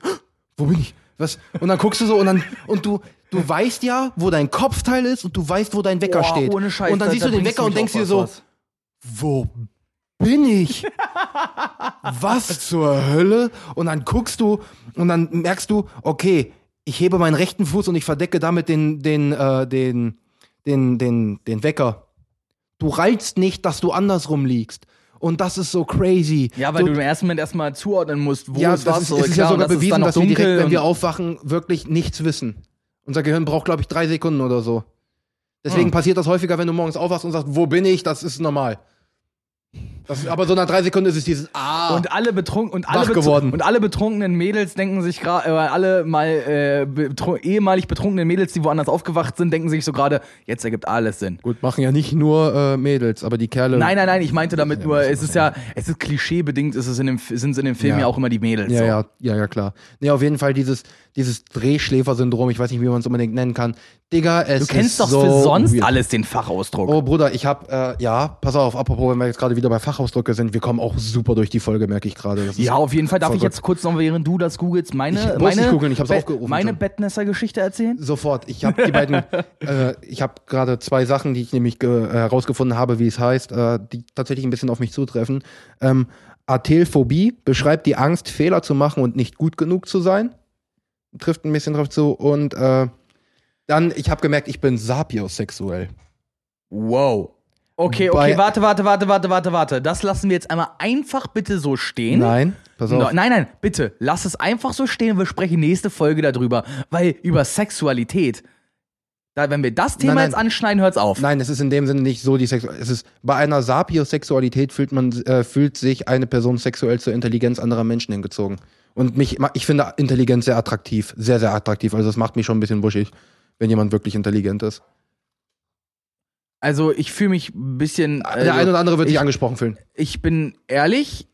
wo bin ich? Was? Und dann guckst du so und dann, und du, du weißt ja, wo dein Kopfteil ist und du weißt, wo dein Wecker Boah, steht. ohne Scheiß, und dann da- siehst da du den Wecker und denkst dir so, was. wo bin ich? Was zur Hölle? Und dann guckst du und dann merkst du, okay, ich hebe meinen rechten Fuß und ich verdecke damit den, den, äh, den, den, den, den Wecker. Du reizt nicht, dass du andersrum liegst. Und das ist so crazy. Ja, weil so, du im ersten Moment erstmal zuordnen musst, wo ja, ist das was. ist, so, es ist klar, ja sogar bewiesen, dass wir direkt, wenn wir aufwachen, wirklich nichts wissen. Unser Gehirn braucht, glaube ich, drei Sekunden oder so. Deswegen Hm. passiert das häufiger, wenn du morgens aufwachst und sagst, wo bin ich? Das ist normal. Das, aber so nach drei Sekunden ist es dieses Ah. Und alle betrunken und alle geworden. und alle betrunkenen Mädels denken sich gerade, äh, alle mal äh, betru- ehemalig betrunkenen Mädels, die woanders aufgewacht sind, denken sich so gerade, jetzt ergibt alles Sinn. Gut, machen ja nicht nur äh, Mädels, aber die Kerle. Nein, nein, nein, ich meinte damit nur, es ist ja, es ist klischeebedingt, ist es in dem, sind es in dem Film ja, Ja. auch immer die Mädels. Ja, so. ja, ja, ja, klar. Nee, auf jeden Fall dieses, dieses Drehschläfer-Syndrom, ich weiß nicht, wie man es unbedingt nennen kann. Digga, es Du kennst ist doch so für sonst weird. alles den Fachausdruck. Oh Bruder, ich hab, äh, ja, pass auf, apropos, wenn wir jetzt gerade wieder bei Fachausdrücke sind, wir kommen auch super durch die Folge, merke ich gerade. Ja, auf jeden Fall. Darf ich jetzt kurz noch, während du das googelst, meine, Ich meine, googeln, ich hab's Be- aufgerufen meine. Bettnässer-Geschichte erzählen? Sofort. Ich habe die beiden, äh, ich habe gerade zwei Sachen, die ich nämlich äh, herausgefunden habe, wie es heißt, äh, die tatsächlich ein bisschen auf mich zutreffen. Ähm, Atelphobie beschreibt die Angst, Fehler zu machen und nicht gut genug zu sein. Trifft ein bisschen drauf zu. Und äh, dann, ich habe gemerkt, ich bin sapiosexuell. Wow. Okay, okay, warte, warte, warte, warte, warte, warte. Das lassen wir jetzt einmal einfach bitte so stehen. Nein, pass No, auf. nein, nein, bitte, lass es einfach so stehen. Wir sprechen nächste Folge darüber, weil über Sexualität Da, wenn wir das Thema Nein, nein. jetzt anschneiden, hört's auf. Nein, es ist in dem Sinne nicht so die Sexualität. Es ist bei einer Sapiosexualität fühlt man äh, fühlt sich eine Person sexuell zur Intelligenz anderer Menschen hingezogen. Und mich ich finde Intelligenz sehr attraktiv, sehr sehr attraktiv. Also das macht mich schon ein bisschen buschig, wenn jemand wirklich intelligent ist. Also ich fühle mich ein bisschen. Der also, eine oder andere wird sich ich- angesprochen fühlen. ich bin ehrlich,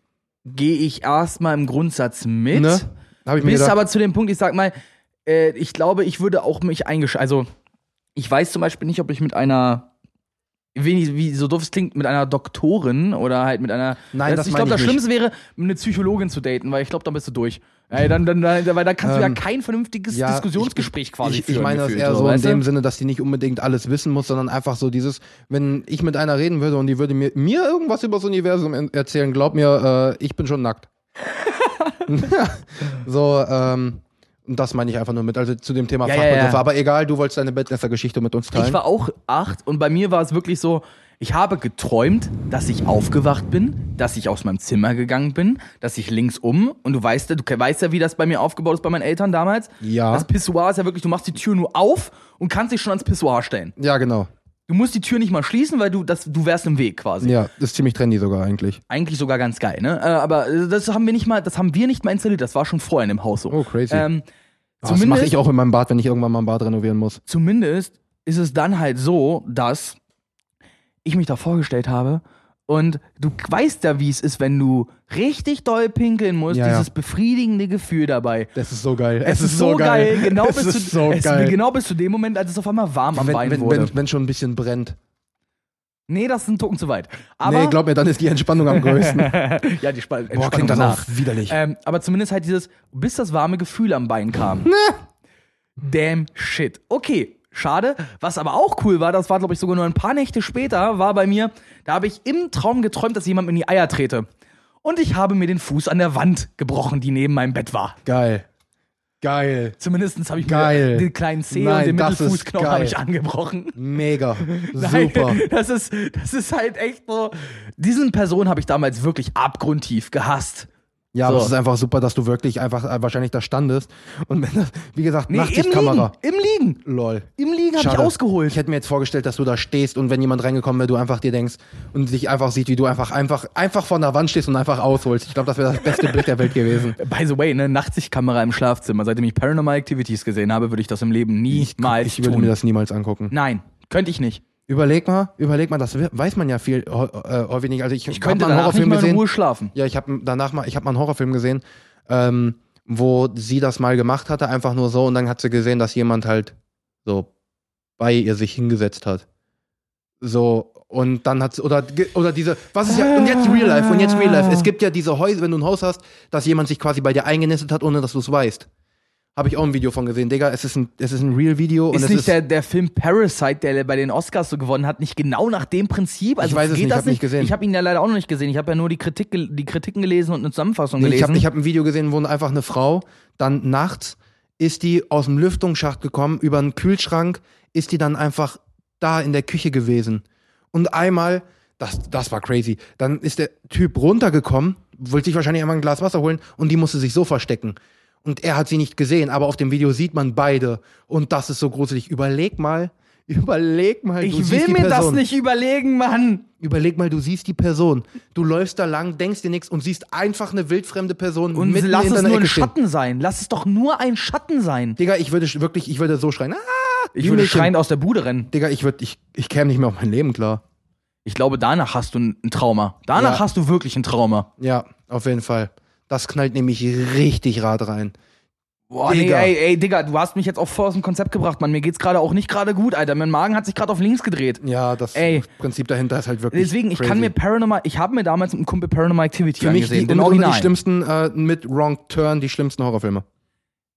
gehe ich erstmal im Grundsatz mit. Ne? Habe ich mir Bis gedacht. aber zu dem Punkt, ich sag mal, äh, ich glaube, ich würde auch mich eingesch... Also, ich weiß zum Beispiel nicht, ob ich mit einer, wie, wie so doof es klingt, mit einer Doktorin oder halt mit einer. Nein, das ich meine glaube, ich das. Schlimmste wäre, eine Psychologin zu daten, weil ich glaube, dann bist du durch. Ey, dann, dann, dann, weil da kannst du ja Ähm, kein vernünftiges ja, Diskussionsgespräch quasi ich, führen. ich meine das eher so in weißt du? dem Sinne, dass die nicht unbedingt alles wissen muss, sondern einfach so dieses, wenn ich mit einer reden würde und die würde mir, mir irgendwas über das Universum en- erzählen, glaub mir, äh, ich bin schon nackt. so, ähm, und das meine ich einfach nur mit, also zu dem Thema Ja, ja, Fachbegriffe. ja. Aber egal, du wolltest deine Bettlässer-Geschichte mit uns teilen. Ich war auch acht und bei mir war es wirklich so, ich habe geträumt, dass ich aufgewacht bin, dass ich aus meinem Zimmer gegangen bin, dass ich links um und du weißt ja, du weißt ja, wie das bei mir aufgebaut ist bei meinen Eltern damals. Ja. Das Pissoir ist ja wirklich, du machst die Tür nur auf und kannst dich schon ans Pissoir stellen. ja, genau. Du musst die Tür nicht mal schließen, weil du das, du wärst im Weg quasi. Ja, das ist ziemlich trendy sogar eigentlich. Eigentlich sogar ganz geil, ne? Äh, aber äh, das haben wir nicht mal, das haben wir nicht mal installiert. Das war schon vorher in dem Haus so. Oh, crazy. Ähm, Ah, das mache ich auch in meinem Bad, wenn ich irgendwann mal ein Bad renovieren muss. zumindest ist es dann halt so, dass ich mich da vorgestellt habe und du weißt ja, wie es ist, wenn du richtig doll pinkeln musst, Ja, ja. dieses befriedigende Gefühl dabei. Das ist so geil. Es, ist so geil, genau es bis ist zu so es, geil. genau bis zu dem Moment, als es auf einmal warm am wenn, Bein wenn, wurde. wenn, wenn schon ein bisschen brennt. nee, das ist ein Tucken zu weit. Aber nee, glaub mir, dann ist die Entspannung am größten. ja, die Sp Boah, klingt danach. widerlich. Ähm, aber zumindest halt dieses, bis das warme Gefühl am Bein kam. Ne. Damn shit. Okay, schade. Was aber auch cool war, das war, glaube ich, sogar nur ein paar Nächte später, war bei mir, da habe ich im Traum geträumt, dass jemand mir in die Eier trete. Und ich habe mir den Fuß an der Wand gebrochen, die neben meinem Bett war. Geil. Geil. Zumindest habe ich Geil. mir den kleinen Zeh Nein, und den Mittelfußknochen habe ich angebrochen. Mega. Nein, Super. Das ist, das ist halt echt so. Diesen Person habe ich damals wirklich abgrundtief gehasst. Ja, aber So. es ist einfach super, dass du wirklich einfach äh, wahrscheinlich da standest. Und wenn das, wie gesagt, Nee, im Liegen. Nachtsichtkamera. Im Liegen. Lol. Im Liegen habe ich ausgeholt. Ich hätte mir jetzt vorgestellt, dass du da stehst und wenn jemand reingekommen wäre, du einfach dir denkst und dich einfach sieht, wie du einfach einfach einfach vor der Wand stehst und einfach ausholst. Ich glaube, das wäre das beste Bild der Welt gewesen. By the way, ne, Nachtsichtkamera im Schlafzimmer. Seitdem ich Paranormal Activities gesehen habe, würde ich das im Leben niemals Ich würde tun. mir das niemals angucken. Nein, könnte ich nicht. Überleg mal, überleg mal, das we- weiß man ja viel äh, häufig nicht. Also ich, Ich könnte mal einen Horrorfilm mal in gesehen. Ruhe schlafen. Ja, ich habe danach mal, ich habe mal einen Horrorfilm gesehen, ähm, wo sie das mal gemacht hatte, einfach nur so, und dann hat sie gesehen, dass jemand halt so bei ihr sich hingesetzt hat. So, und dann hat sie, oder, oder diese, was ist ja, und jetzt Real Life, und jetzt Real Life. Es gibt ja diese Häuser, wenn du ein Haus hast, dass jemand sich quasi bei dir eingenistet hat, ohne dass du es weißt. Habe ich auch ein Video von gesehen. Digga, es ist ein, es ist ein Real-Video. und Ist es nicht ist, der, der Film Parasite, der bei den Oscars so gewonnen hat, nicht genau nach dem Prinzip? Also weiß es nicht, das hab nicht gesehen. Ich habe ihn ja leider auch noch nicht gesehen. Ich habe ja nur die, Kritik, die Kritiken gelesen und eine Zusammenfassung Nee, ich gelesen. habe ich hab ein Video gesehen, wo einfach eine Frau dann nachts ist die aus dem Lüftungsschacht gekommen, über einen Kühlschrank ist die dann einfach da in der Küche gewesen. Und einmal, das, das war crazy, dann ist der Typ runtergekommen, wollte sich wahrscheinlich einmal ein Glas Wasser holen und die musste sich so verstecken. Und er hat sie nicht gesehen, aber auf dem Video sieht man beide. Und das ist so gruselig. Überleg mal, überleg mal. du ich will mir das nicht überlegen, Mann. Überleg mal, du siehst die Person. Du läufst da lang, denkst dir nichts und siehst einfach eine wildfremde Person Und mitten lass in es nur ein Ecke stehen. Schatten sein. Lass es doch nur ein Schatten sein. Digga, ich würde wirklich, ich würde so schreien. Ah, Ich würde schreiend aus der Bude rennen. Digga, ich würde, ich, ich käme nicht mehr auf mein Leben klar. Ich glaube, danach hast du ein ein Trauma. Danach Ja. hast du wirklich ein Trauma. Ja, auf jeden Fall. Das knallt nämlich richtig rad rein. Boah, nee, Digga. ey, ey, Digga, du hast mich jetzt auch voll aus dem Konzept gebracht, Mann. Mir geht's gerade auch nicht gerade gut, Alter. Mein Magen hat sich gerade auf links gedreht. Ja, das Ey. Prinzip dahinter ist halt wirklich. Deswegen, ich crazy. kann mir Paranormal, ich habe mir damals mit einem Kumpel Paranormal Activity für mich die, angesehen, den unter Original. die schlimmsten äh, mit Wrong Turn, die schlimmsten Horrorfilme.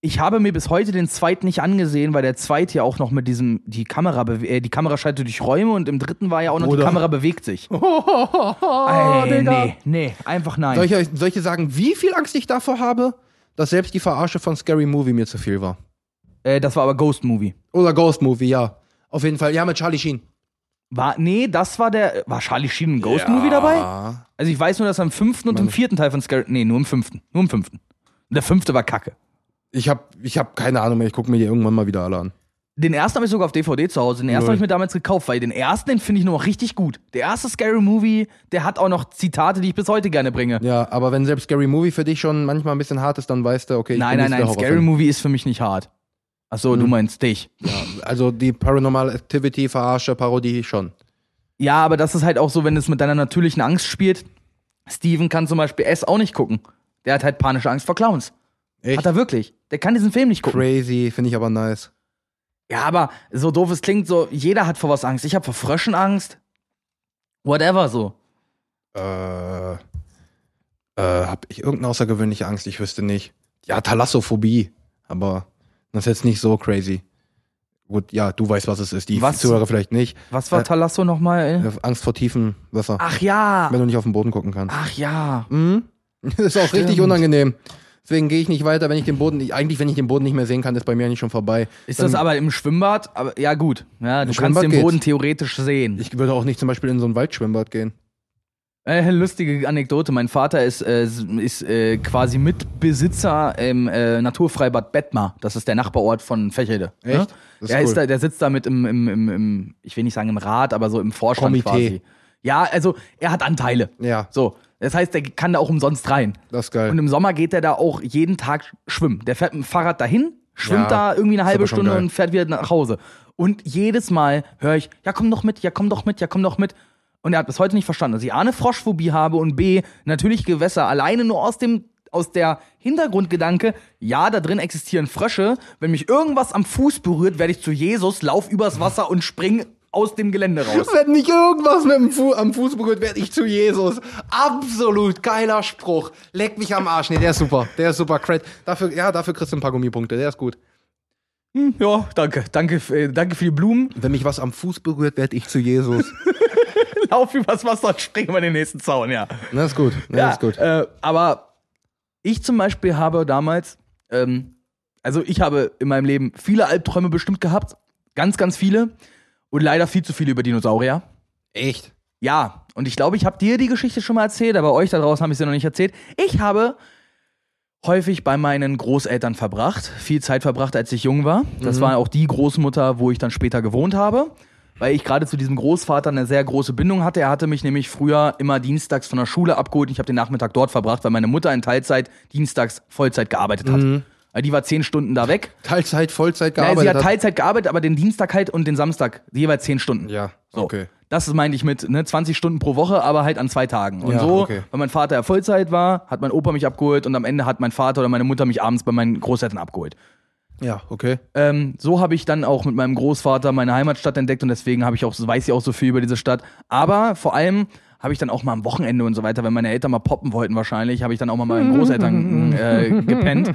Ich habe mir bis heute den zweiten nicht angesehen, weil der zweite ja auch noch mit diesem, die Kamera, äh, die Kamera schaltet durch Räume und im dritten war ja auch noch, die Bruder. Kamera bewegt sich. Oh, Ey, Digga. nee, nee, einfach nein. Soll ich, euch- soll ich sagen, wie viel Angst ich davor habe, dass selbst die Verarsche von Scary Movie mir zu viel war? äh, das war aber Ghost Movie. Oder Ghost Movie, ja. Auf jeden Fall. Ja, mit Charlie Sheen. War, nee, das war der, war Charlie Sheen ein Ghost Movie dabei? Ja. Also ich weiß nur, dass er im fünften und im vierten Teil von Scary, nee, nur im fünften, nur im fünften. Der fünfte war kacke. Ich hab, ich hab keine Ahnung mehr. Ich gucke mir die irgendwann mal wieder alle an. Den ersten habe ich sogar auf DVD zu Hause. Den ersten habe ich mir damals gekauft, weil den ersten, den finde ich nur noch richtig gut. Der erste Scary Movie, der hat auch noch Zitate, die ich bis heute gerne bringe. Ja, aber wenn selbst Scary Movie für dich schon manchmal ein bisschen hart ist, dann weißt du, okay, ich nein, bin nein, nein, Scary. Movie ist für mich nicht hart. Achso, du Hm. meinst dich. Ja, also die Paranormal Activity verarsche Parodie schon. Ja, aber das ist halt auch so, wenn es mit deiner natürlichen Angst spielt. Steven kann zum Beispiel S auch nicht gucken. Der hat halt panische Angst vor Clowns. Echt Hat er wirklich. Der kann diesen Film nicht gucken. crazy, finde ich aber nice. Ja, aber so doof es klingt, so jeder hat vor was Angst. Ich habe vor Fröschen Angst. Whatever so. Äh, äh, hab ich irgendeine außergewöhnliche Angst? Ich wüsste nicht. Ja, Thalassophobie, aber das ist jetzt nicht so crazy. Gut, ja, du weißt, was es ist. Die Was? Zuhörer vielleicht nicht. Was war Äh, Talasso nochmal? Äh, Angst vor tiefem Wasser. Ach ja. Wenn du nicht auf den Boden gucken kannst. Ach ja. Mhm. Das ist auch Stimmt. richtig unangenehm. Deswegen gehe ich nicht weiter, wenn ich den Boden, nicht- eigentlich wenn ich den Boden nicht mehr sehen kann, ist bei mir eigentlich schon vorbei. Ist Dann- das aber im Schwimmbad? Aber ja gut. Ja, du kannst den geht's. Boden theoretisch sehen. Ich würde auch nicht zum Beispiel in so ein Waldschwimmbad gehen. Äh, lustige Anekdote. Mein Vater ist, äh, ist äh, quasi Mitbesitzer im äh, Naturfreibad Bettmar. Das ist der Nachbarort von Fächelde. Echt? Ist Der, ist cool. da, der sitzt da mit im, im, im, im, ich will nicht sagen im Rat, aber so im Vorstand Komitee. quasi. Ja, also er hat Anteile. Ja, So. Das heißt, der kann da auch umsonst rein. das ist geil. Und im Sommer geht er da auch jeden Tag schwimmen. Der fährt mit dem Fahrrad dahin, schwimmt Ja, da irgendwie eine halbe aber schon Stunde geil. und fährt wieder nach Hause. Und jedes Mal höre ich, ja komm doch mit, ja komm doch mit, ja komm doch mit. Und er hat bis heute nicht verstanden, dass ich A, eine Froschphobie habe und B, natürlich Gewässer, alleine nur aus dem aus der Hintergrundgedanke, ja, da drin existieren Frösche. Wenn mich irgendwas am Fuß berührt, werde ich zu Jesus, lauf übers Wasser und spring aus dem Gelände raus. Wenn nicht irgendwas mit dem Fu am Fuß berührt, werde ich zu Jesus. Absolut geiler Spruch. Leck mich am Arsch. Nee, der ist super. Der ist super. Cred. Dafür, ja, dafür kriegst du ein paar Gummipunkte. Der ist gut. Hm, ja, danke, danke, äh, danke für die Blumen. Wenn mich was am Fuß berührt, werde ich zu Jesus. Lauf übers Wasser und spring über den nächsten Zaun, ja. Das ist gut. Das ja, ist gut. Äh, aber ich zum Beispiel habe damals, ähm, also ich habe in meinem Leben viele Albträume bestimmt gehabt. Ganz, ganz viele. Und leider viel zu viele über Dinosaurier. Echt? Ja, und ich glaube, ich habe dir die Geschichte schon mal erzählt, aber euch da draußen habe ich sie noch nicht erzählt. Ich habe häufig bei meinen Großeltern verbracht, viel Zeit verbracht, als ich jung war. Das war auch die Großmutter, wo ich dann später gewohnt habe, weil ich gerade zu diesem Großvater eine sehr große Bindung hatte. Er hatte mich nämlich früher immer dienstags von der Schule abgeholt und ich habe den Nachmittag dort verbracht, weil meine Mutter in Teilzeit dienstags Vollzeit gearbeitet hat. Also Die war zehn Stunden da weg. Teilzeit, Vollzeit gearbeitet sie hat. Teilzeit gearbeitet, aber den Dienstag halt und den Samstag jeweils zehn Stunden. Ja, So. okay. Das meinte ich mit ne, 20 Stunden pro Woche, aber halt an zwei Tagen. Und Ja, so, okay. weil mein Vater ja Vollzeit war, hat mein Opa mich abgeholt und am Ende hat mein Vater oder meine Mutter mich abends bei meinen Großeltern abgeholt. Ja, okay. Ähm, so habe ich dann auch mit meinem Großvater meine Heimatstadt entdeckt und deswegen habe ich auch, weiß ich auch so viel über diese Stadt. Aber vor allem habe ich dann auch mal am Wochenende und so weiter, wenn meine Eltern mal poppen wollten wahrscheinlich, habe ich dann auch mal bei meinen Großeltern äh, gepennt.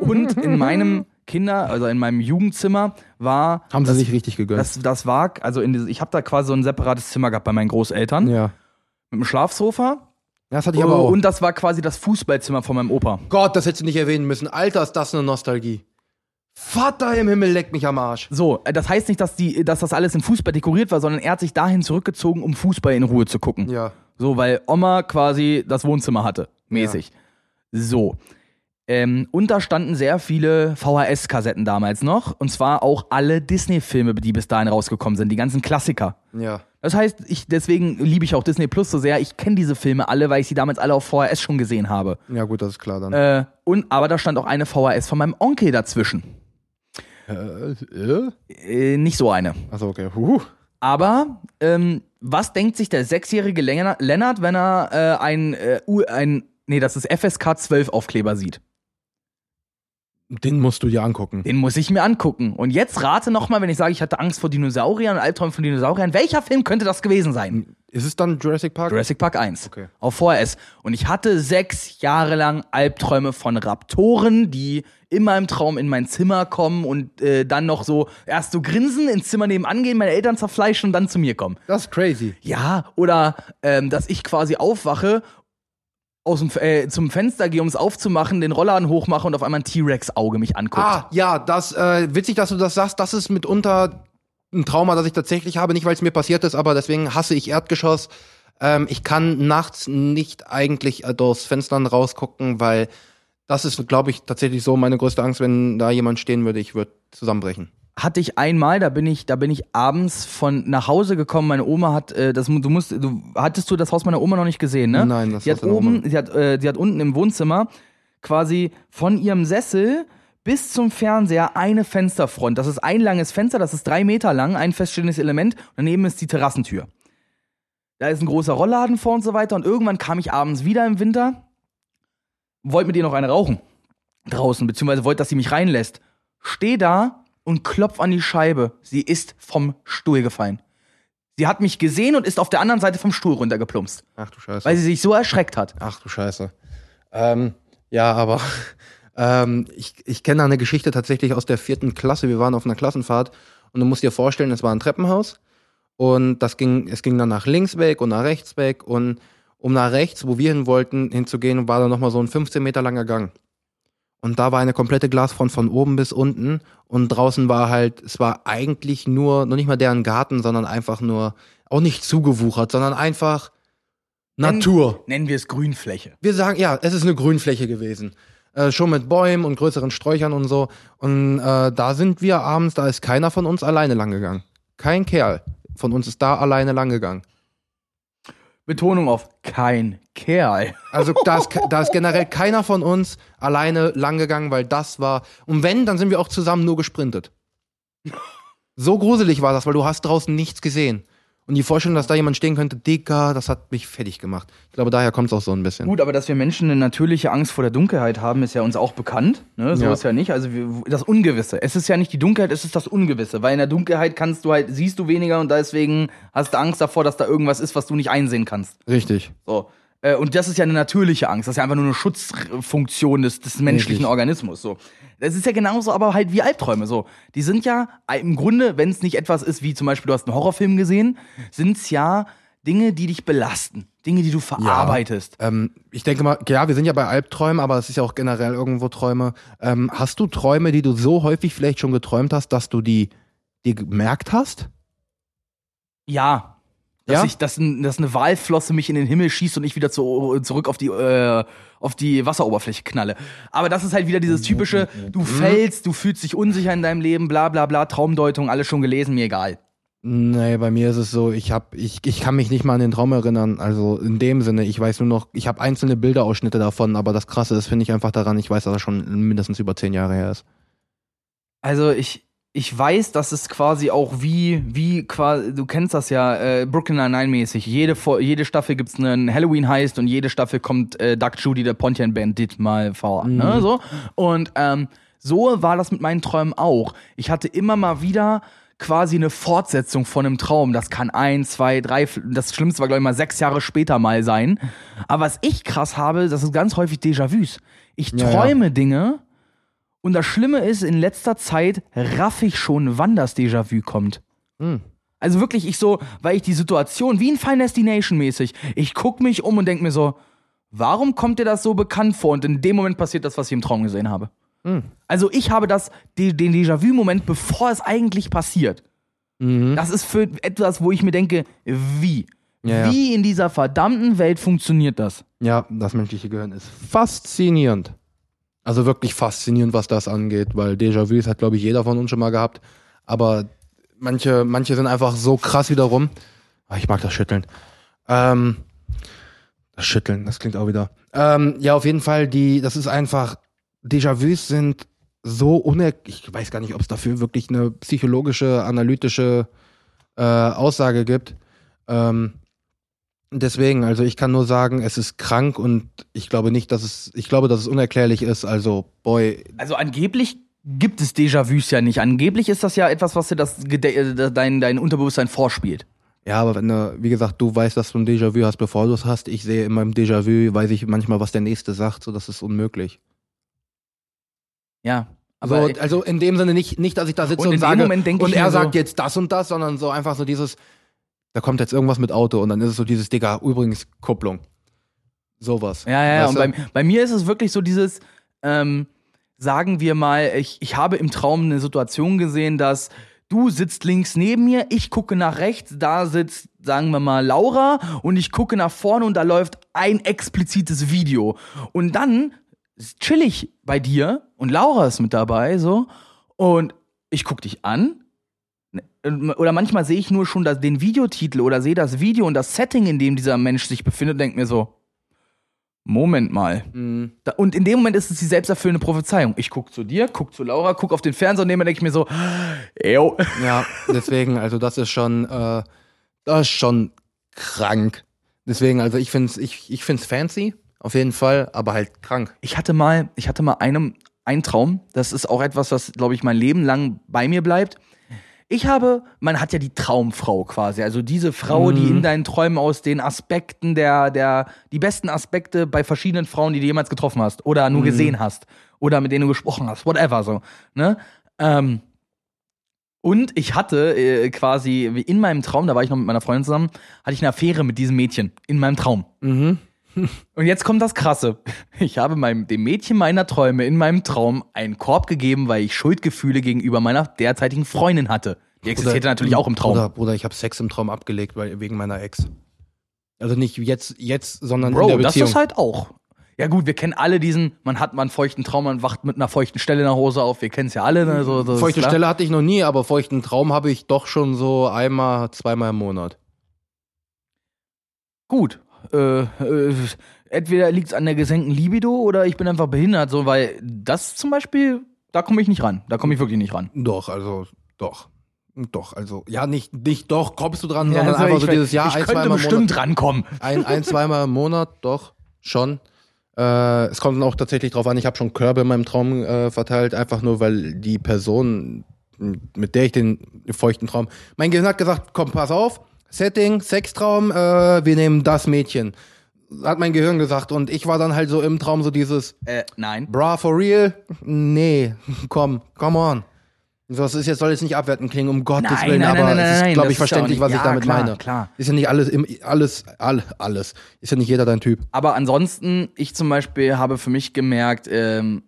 Und in meinem Kinder, also in meinem Jugendzimmer war Haben sie sich richtig gegönnt. das, das war, also in diese, ich habe da quasi so ein separates Zimmer gehabt bei meinen Großeltern ja. mit einem Schlafsofa. Das hatte ich aber auch. Und das war quasi das Fußballzimmer von meinem Opa. Gott, das hättest du nicht erwähnen müssen. Alter, ist das eine Nostalgie. Vater im Himmel, leck mich am Arsch. So, äh, das heißt nicht, dass, die, dass das alles in Fußball dekoriert war, sondern er hat sich dahin zurückgezogen, um Fußball in Ruhe zu gucken. Ja. So, weil Oma quasi das Wohnzimmer hatte, mäßig. So. Ähm, und da standen sehr viele VHS-Kassetten damals noch. Und zwar auch alle Disney-Filme, die bis dahin rausgekommen sind, die ganzen Klassiker. Ja. Das heißt, ich, deswegen liebe ich auch Disney Plus so sehr. Ich kenne diese Filme alle, weil ich sie damals alle auf VHS schon gesehen habe. Ja, gut, das ist klar dann. Äh, und, aber da stand auch eine VHS von meinem Onkel dazwischen. Äh, äh? Äh, nicht so eine. Achso, okay. Huh. Aber ähm, was denkt sich der sechsjährige Lennart, wenn er äh, ein, äh, U- ein, nee, das ist FSK 12 Aufkleber sieht? Den musst du dir angucken. Den muss ich mir angucken. Und jetzt rate nochmal, wenn ich sage, ich hatte Angst vor Dinosauriern Albträumen von Dinosauriern, welcher Film könnte das gewesen sein? Ist es dann Jurassic Park? Jurassic Park 1. Okay. Auf VHS. Und ich hatte sechs Jahre lang Albträume von Raptoren, die in meinem Traum in mein Zimmer kommen und äh, dann noch so erst so grinsen, ins Zimmer nebenan gehen, meine Eltern zerfleischen und dann zu mir kommen. Das ist crazy. Ja, oder ähm, dass ich quasi aufwache, aus dem, äh, zum Fenster gehe, um es aufzumachen, den Rollladen hochmache und auf einmal ein T-Rex-Auge mich anguckt. Ah, ja, das, äh, witzig, dass du das sagst. Das ist mitunter ein Trauma, das ich tatsächlich habe. Nicht, weil es mir passiert ist, aber deswegen hasse ich Erdgeschoss. Ähm, ich kann nachts nicht eigentlich äh, aus Fenstern rausgucken, weil das ist, glaube ich, tatsächlich so meine größte Angst, wenn da jemand stehen würde, ich würde zusammenbrechen. hatte ich einmal, da bin ich, da bin ich abends von nach Hause gekommen. Meine Oma hat, äh, das, du musst, du hattest du das Haus meiner Oma noch nicht gesehen, ne? Nein, das sie hat oben, sie hat, äh, sie hat unten im Wohnzimmer quasi von ihrem Sessel bis zum Fernseher eine Fensterfront. Das ist ein langes Fenster, das ist drei Meter lang, ein feststehendes Element. Und daneben ist die Terrassentür. Da ist ein großer Rollladen vor und so weiter. Und irgendwann kam ich abends wieder im Winter, wollte mit ihr noch eine rauchen draußen, beziehungsweise wollte, dass sie mich reinlässt. Steh da und klopf an die Scheibe. Sie ist vom Stuhl gefallen. Sie hat mich gesehen und ist auf der anderen Seite vom Stuhl runtergeplumpst, Ach du Scheiße. weil sie sich so erschreckt hat. Ach du Scheiße. Ähm, ja, aber ähm, ich, ich kenne eine Geschichte tatsächlich aus der vierten Klasse. Wir waren auf einer Klassenfahrt und du musst dir vorstellen, es war ein Treppenhaus und das ging, es ging dann nach links weg und nach rechts weg und um nach rechts, wo wir hin wollten, hinzugehen, war da nochmal so ein 15 Meter langer Gang. Und da war eine komplette Glasfront von oben bis unten und draußen war halt, es war eigentlich nur, noch nicht mal deren Garten, sondern einfach nur, auch nicht zugewuchert, sondern einfach Natur. Nennen wir es Grünfläche. Wir sagen, ja, es ist eine Grünfläche gewesen. Äh, schon mit Bäumen und größeren Sträuchern und so. Und äh, da sind wir abends, da ist keiner von uns alleine langgegangen. Kein Kerl von uns ist da alleine langgegangen. Betonung auf kein Kerl. Also da ist, da ist generell keiner von uns alleine langgegangen, weil das war. Und wenn, dann sind wir auch zusammen nur gesprintet. So gruselig war das, weil du hast draußen nichts gesehen. Und die Vorstellung, dass da jemand stehen könnte, Dicker, das hat mich fertig gemacht. Ich glaube, daher kommt es auch so ein bisschen. Gut, aber dass wir Menschen eine natürliche Angst vor der Dunkelheit haben, ist ja uns auch bekannt. Ne? So Ja. ist ja nicht. Also wir, das Ungewisse. Es ist ja nicht die Dunkelheit, es ist das Ungewisse. Weil in der Dunkelheit kannst du halt, siehst du weniger und deswegen hast du Angst davor, dass da irgendwas ist, was du nicht einsehen kannst. Richtig. So. Äh, Und das ist ja eine natürliche Angst. Das ist ja einfach nur eine Schutzfunktion des, des menschlichen Richtig. Organismus. So. Das ist ja genauso, aber halt wie Albträume. So. Die sind ja im Grunde, wenn es nicht etwas ist, wie zum Beispiel, du hast einen Horrorfilm gesehen, sind es ja Dinge, die dich belasten. Dinge, die du verarbeitest. Ähm, ich denke mal, ja, wir sind ja bei Albträumen, aber es ist ja auch generell irgendwo Träume. Ähm, hast du Träume, die du so häufig vielleicht schon geträumt hast, dass du die dir gemerkt hast? Ja. Dass, Ja? ich, dass, dass eine Walflosse mich in den Himmel schießt und ich wieder zu, zurück auf die, äh, auf die Wasseroberfläche knalle. Aber das ist halt wieder dieses typische, du fällst, du fühlst dich unsicher in deinem Leben, bla bla bla, Traumdeutung, alles schon gelesen, mir egal. Nee, bei mir ist es so, ich hab, ich, ich kann mich nicht mal an den Traum erinnern. Also in dem Sinne, ich weiß nur noch, ich habe einzelne Bilderausschnitte davon, aber das krasse ist, finde ich einfach daran, ich weiß, dass er schon mindestens über zehn Jahre her ist. Also ich, ich weiß, dass es quasi auch wie, wie quasi, du kennst das ja, äh, Brooklyn Nine-Nine mäßig. Jede, jede Staffel gibt's einen Halloween-Heist und jede Staffel kommt äh, Duck Judy, der Pontian Bandit, mal vor. Ne, so. Und ähm, so war das mit meinen Träumen auch. Ich hatte immer mal wieder quasi eine Fortsetzung von einem Traum. Das kann ein, zwei, drei, das Schlimmste war, glaube ich, mal sechs Jahre später mal sein. Aber was ich krass habe, das ist ganz häufig Déjà-vus. Ich Ja, ja. träume Dinge, und das Schlimme ist, in letzter Zeit raff ich schon, wann das Déjà-vu kommt. Hm. Also wirklich, ich so, weil ich die Situation, wie in Fine Destination mäßig, ich guck mich um und denk mir so, warum kommt dir das so bekannt vor? Und in dem Moment passiert das, was ich im Traum gesehen habe. Hm. Also ich habe das, den Déjà-vu-Moment, bevor es eigentlich passiert. Mhm. Das ist für etwas, wo ich mir denke, wie? Ja, ja. Wie in dieser verdammten Welt funktioniert das? Ja, das menschliche Gehirn ist faszinierend. Also wirklich faszinierend, was das angeht, weil Déjà-vus hat, glaube ich, jeder von uns schon mal gehabt. Aber manche, manche sind einfach so krass wiederum. Ah, Ich mag das Schütteln. Ähm, das Schütteln, das klingt auch wieder. Ähm, ja, auf jeden Fall, die, das ist einfach, Déjà-vus sind so uner... Ich weiß gar nicht, ob es dafür wirklich eine psychologische, analytische äh, Aussage gibt. Ähm, Deswegen, also ich kann nur sagen, es ist krank und ich glaube nicht, dass es, ich glaube, dass es unerklärlich ist. Also, boy, Also angeblich gibt es Déjà-vus ja nicht. Angeblich ist das ja etwas, was dir das, äh, dein, dein Unterbewusstsein vorspielt. ja, aber wenn du, wie gesagt, du weißt, dass du ein Déjà-vu hast, bevor du es hast, ich sehe in meinem Déjà-vu, weiß ich manchmal, was der Nächste sagt, so das ist unmöglich. Ja. Aber so, also in dem Sinne nicht, nicht, dass ich da sitze Und und, sage, und er so- sagt jetzt das und das, sondern so einfach so dieses, da kommt jetzt irgendwas mit Auto und dann ist es so dieses, Digga, übrigens Kupplung. Sowas. Ja, ja, ja. Und bei, bei mir ist es wirklich so dieses, ähm, sagen wir mal, ich, ich habe im Traum eine Situation gesehen, dass du sitzt links neben mir, ich gucke nach rechts, da sitzt, sagen wir mal, Laura und ich gucke nach vorne und da läuft ein explizites Video. Und dann chill ich bei dir und Laura ist mit dabei, so, und ich guck dich an. Ne, Oder manchmal sehe ich nur schon das, den Videotitel oder sehe das Video und das Setting, in dem dieser Mensch sich befindet, und denk mir so, Moment mal. Mhm. Da, und in dem Moment ist es die selbsterfüllende Prophezeiung. Ich guck zu dir, guck zu Laura, guck auf den Fernseher und nehme denke ich mir so, yo. Ja, deswegen, also das ist schon, äh, das ist schon krank. Deswegen, also ich find's, ich, ich find's fancy, auf jeden Fall, aber halt krank. Ich hatte mal, ich hatte mal einem, einen Traum, das ist auch etwas, was, glaube ich, mein Leben lang bei mir bleibt. Ich habe, man hat ja die Traumfrau quasi, also diese Frau, die in deinen Träumen aus den Aspekten der, der, die besten Aspekte bei verschiedenen Frauen, die du jemals getroffen hast oder nur gesehen hast oder mit denen du gesprochen hast, whatever so, ne? Ähm, und ich hatte äh, quasi in meinem Traum, da war ich noch mit meiner Freundin zusammen, hatte ich eine Affäre mit diesem Mädchen in meinem Traum. Mhm. Und jetzt kommt das Krasse. Ich habe meinem, dem Mädchen meiner Träume in meinem Traum einen Korb gegeben, weil ich Schuldgefühle gegenüber meiner derzeitigen Freundin hatte. Die existierte natürlich auch im Traum. Bruder, Bruder ich habe Sex im Traum abgelegt, weil, wegen meiner Ex. Also nicht jetzt, jetzt, sondern in Bro, der das Beziehung. ist halt auch. Ja gut, wir kennen alle diesen, man hat mal einen feuchten Traum, man wacht mit einer feuchten Stelle in der Hose auf. Wir kennen es ja alle. Ne? So, das Feuchte. Stelle hatte ich noch nie, aber feuchten Traum habe ich doch schon so einmal, zweimal im Monat. Gut. Äh, äh, entweder liegt es an der gesenkten Libido oder ich bin einfach behindert, so, weil das zum Beispiel, da komme ich nicht ran. Da komme ich wirklich nicht ran. Doch, also, doch. Doch, also, ja, nicht, nicht doch, kommst du dran, Ja, sondern also einfach so dieses Jahr, ich ein, könnte zweimal im bestimmt Monat. rankommen. Ein, ein, zweimal im Monat, doch, schon. Äh, es kommt dann auch tatsächlich drauf an, ich habe schon Körbe in meinem Traum äh, verteilt, einfach nur, weil die Person, mit der ich den feuchten Traum. Mein Gehirn hat gesagt, komm, pass auf, Setting, Sextraum, äh, wir nehmen das Mädchen. Hat mein Gehirn gesagt. Und ich war dann halt so im Traum so dieses, Äh, nein. bra, for real? Nee, komm, come on. So, Das ist jetzt, soll jetzt nicht abwertend klingen, um Gottes Nein, Willen, nein, aber nein, nein, es ist, nein, glaube das ich, ist ja auch verständlich, nicht- was ich ja, damit klar, meine. klar. Ist ja nicht alles, im, alles, all, alles. Ist ja nicht jeder dein Typ. Aber ansonsten, ich zum Beispiel habe für mich gemerkt, ähm,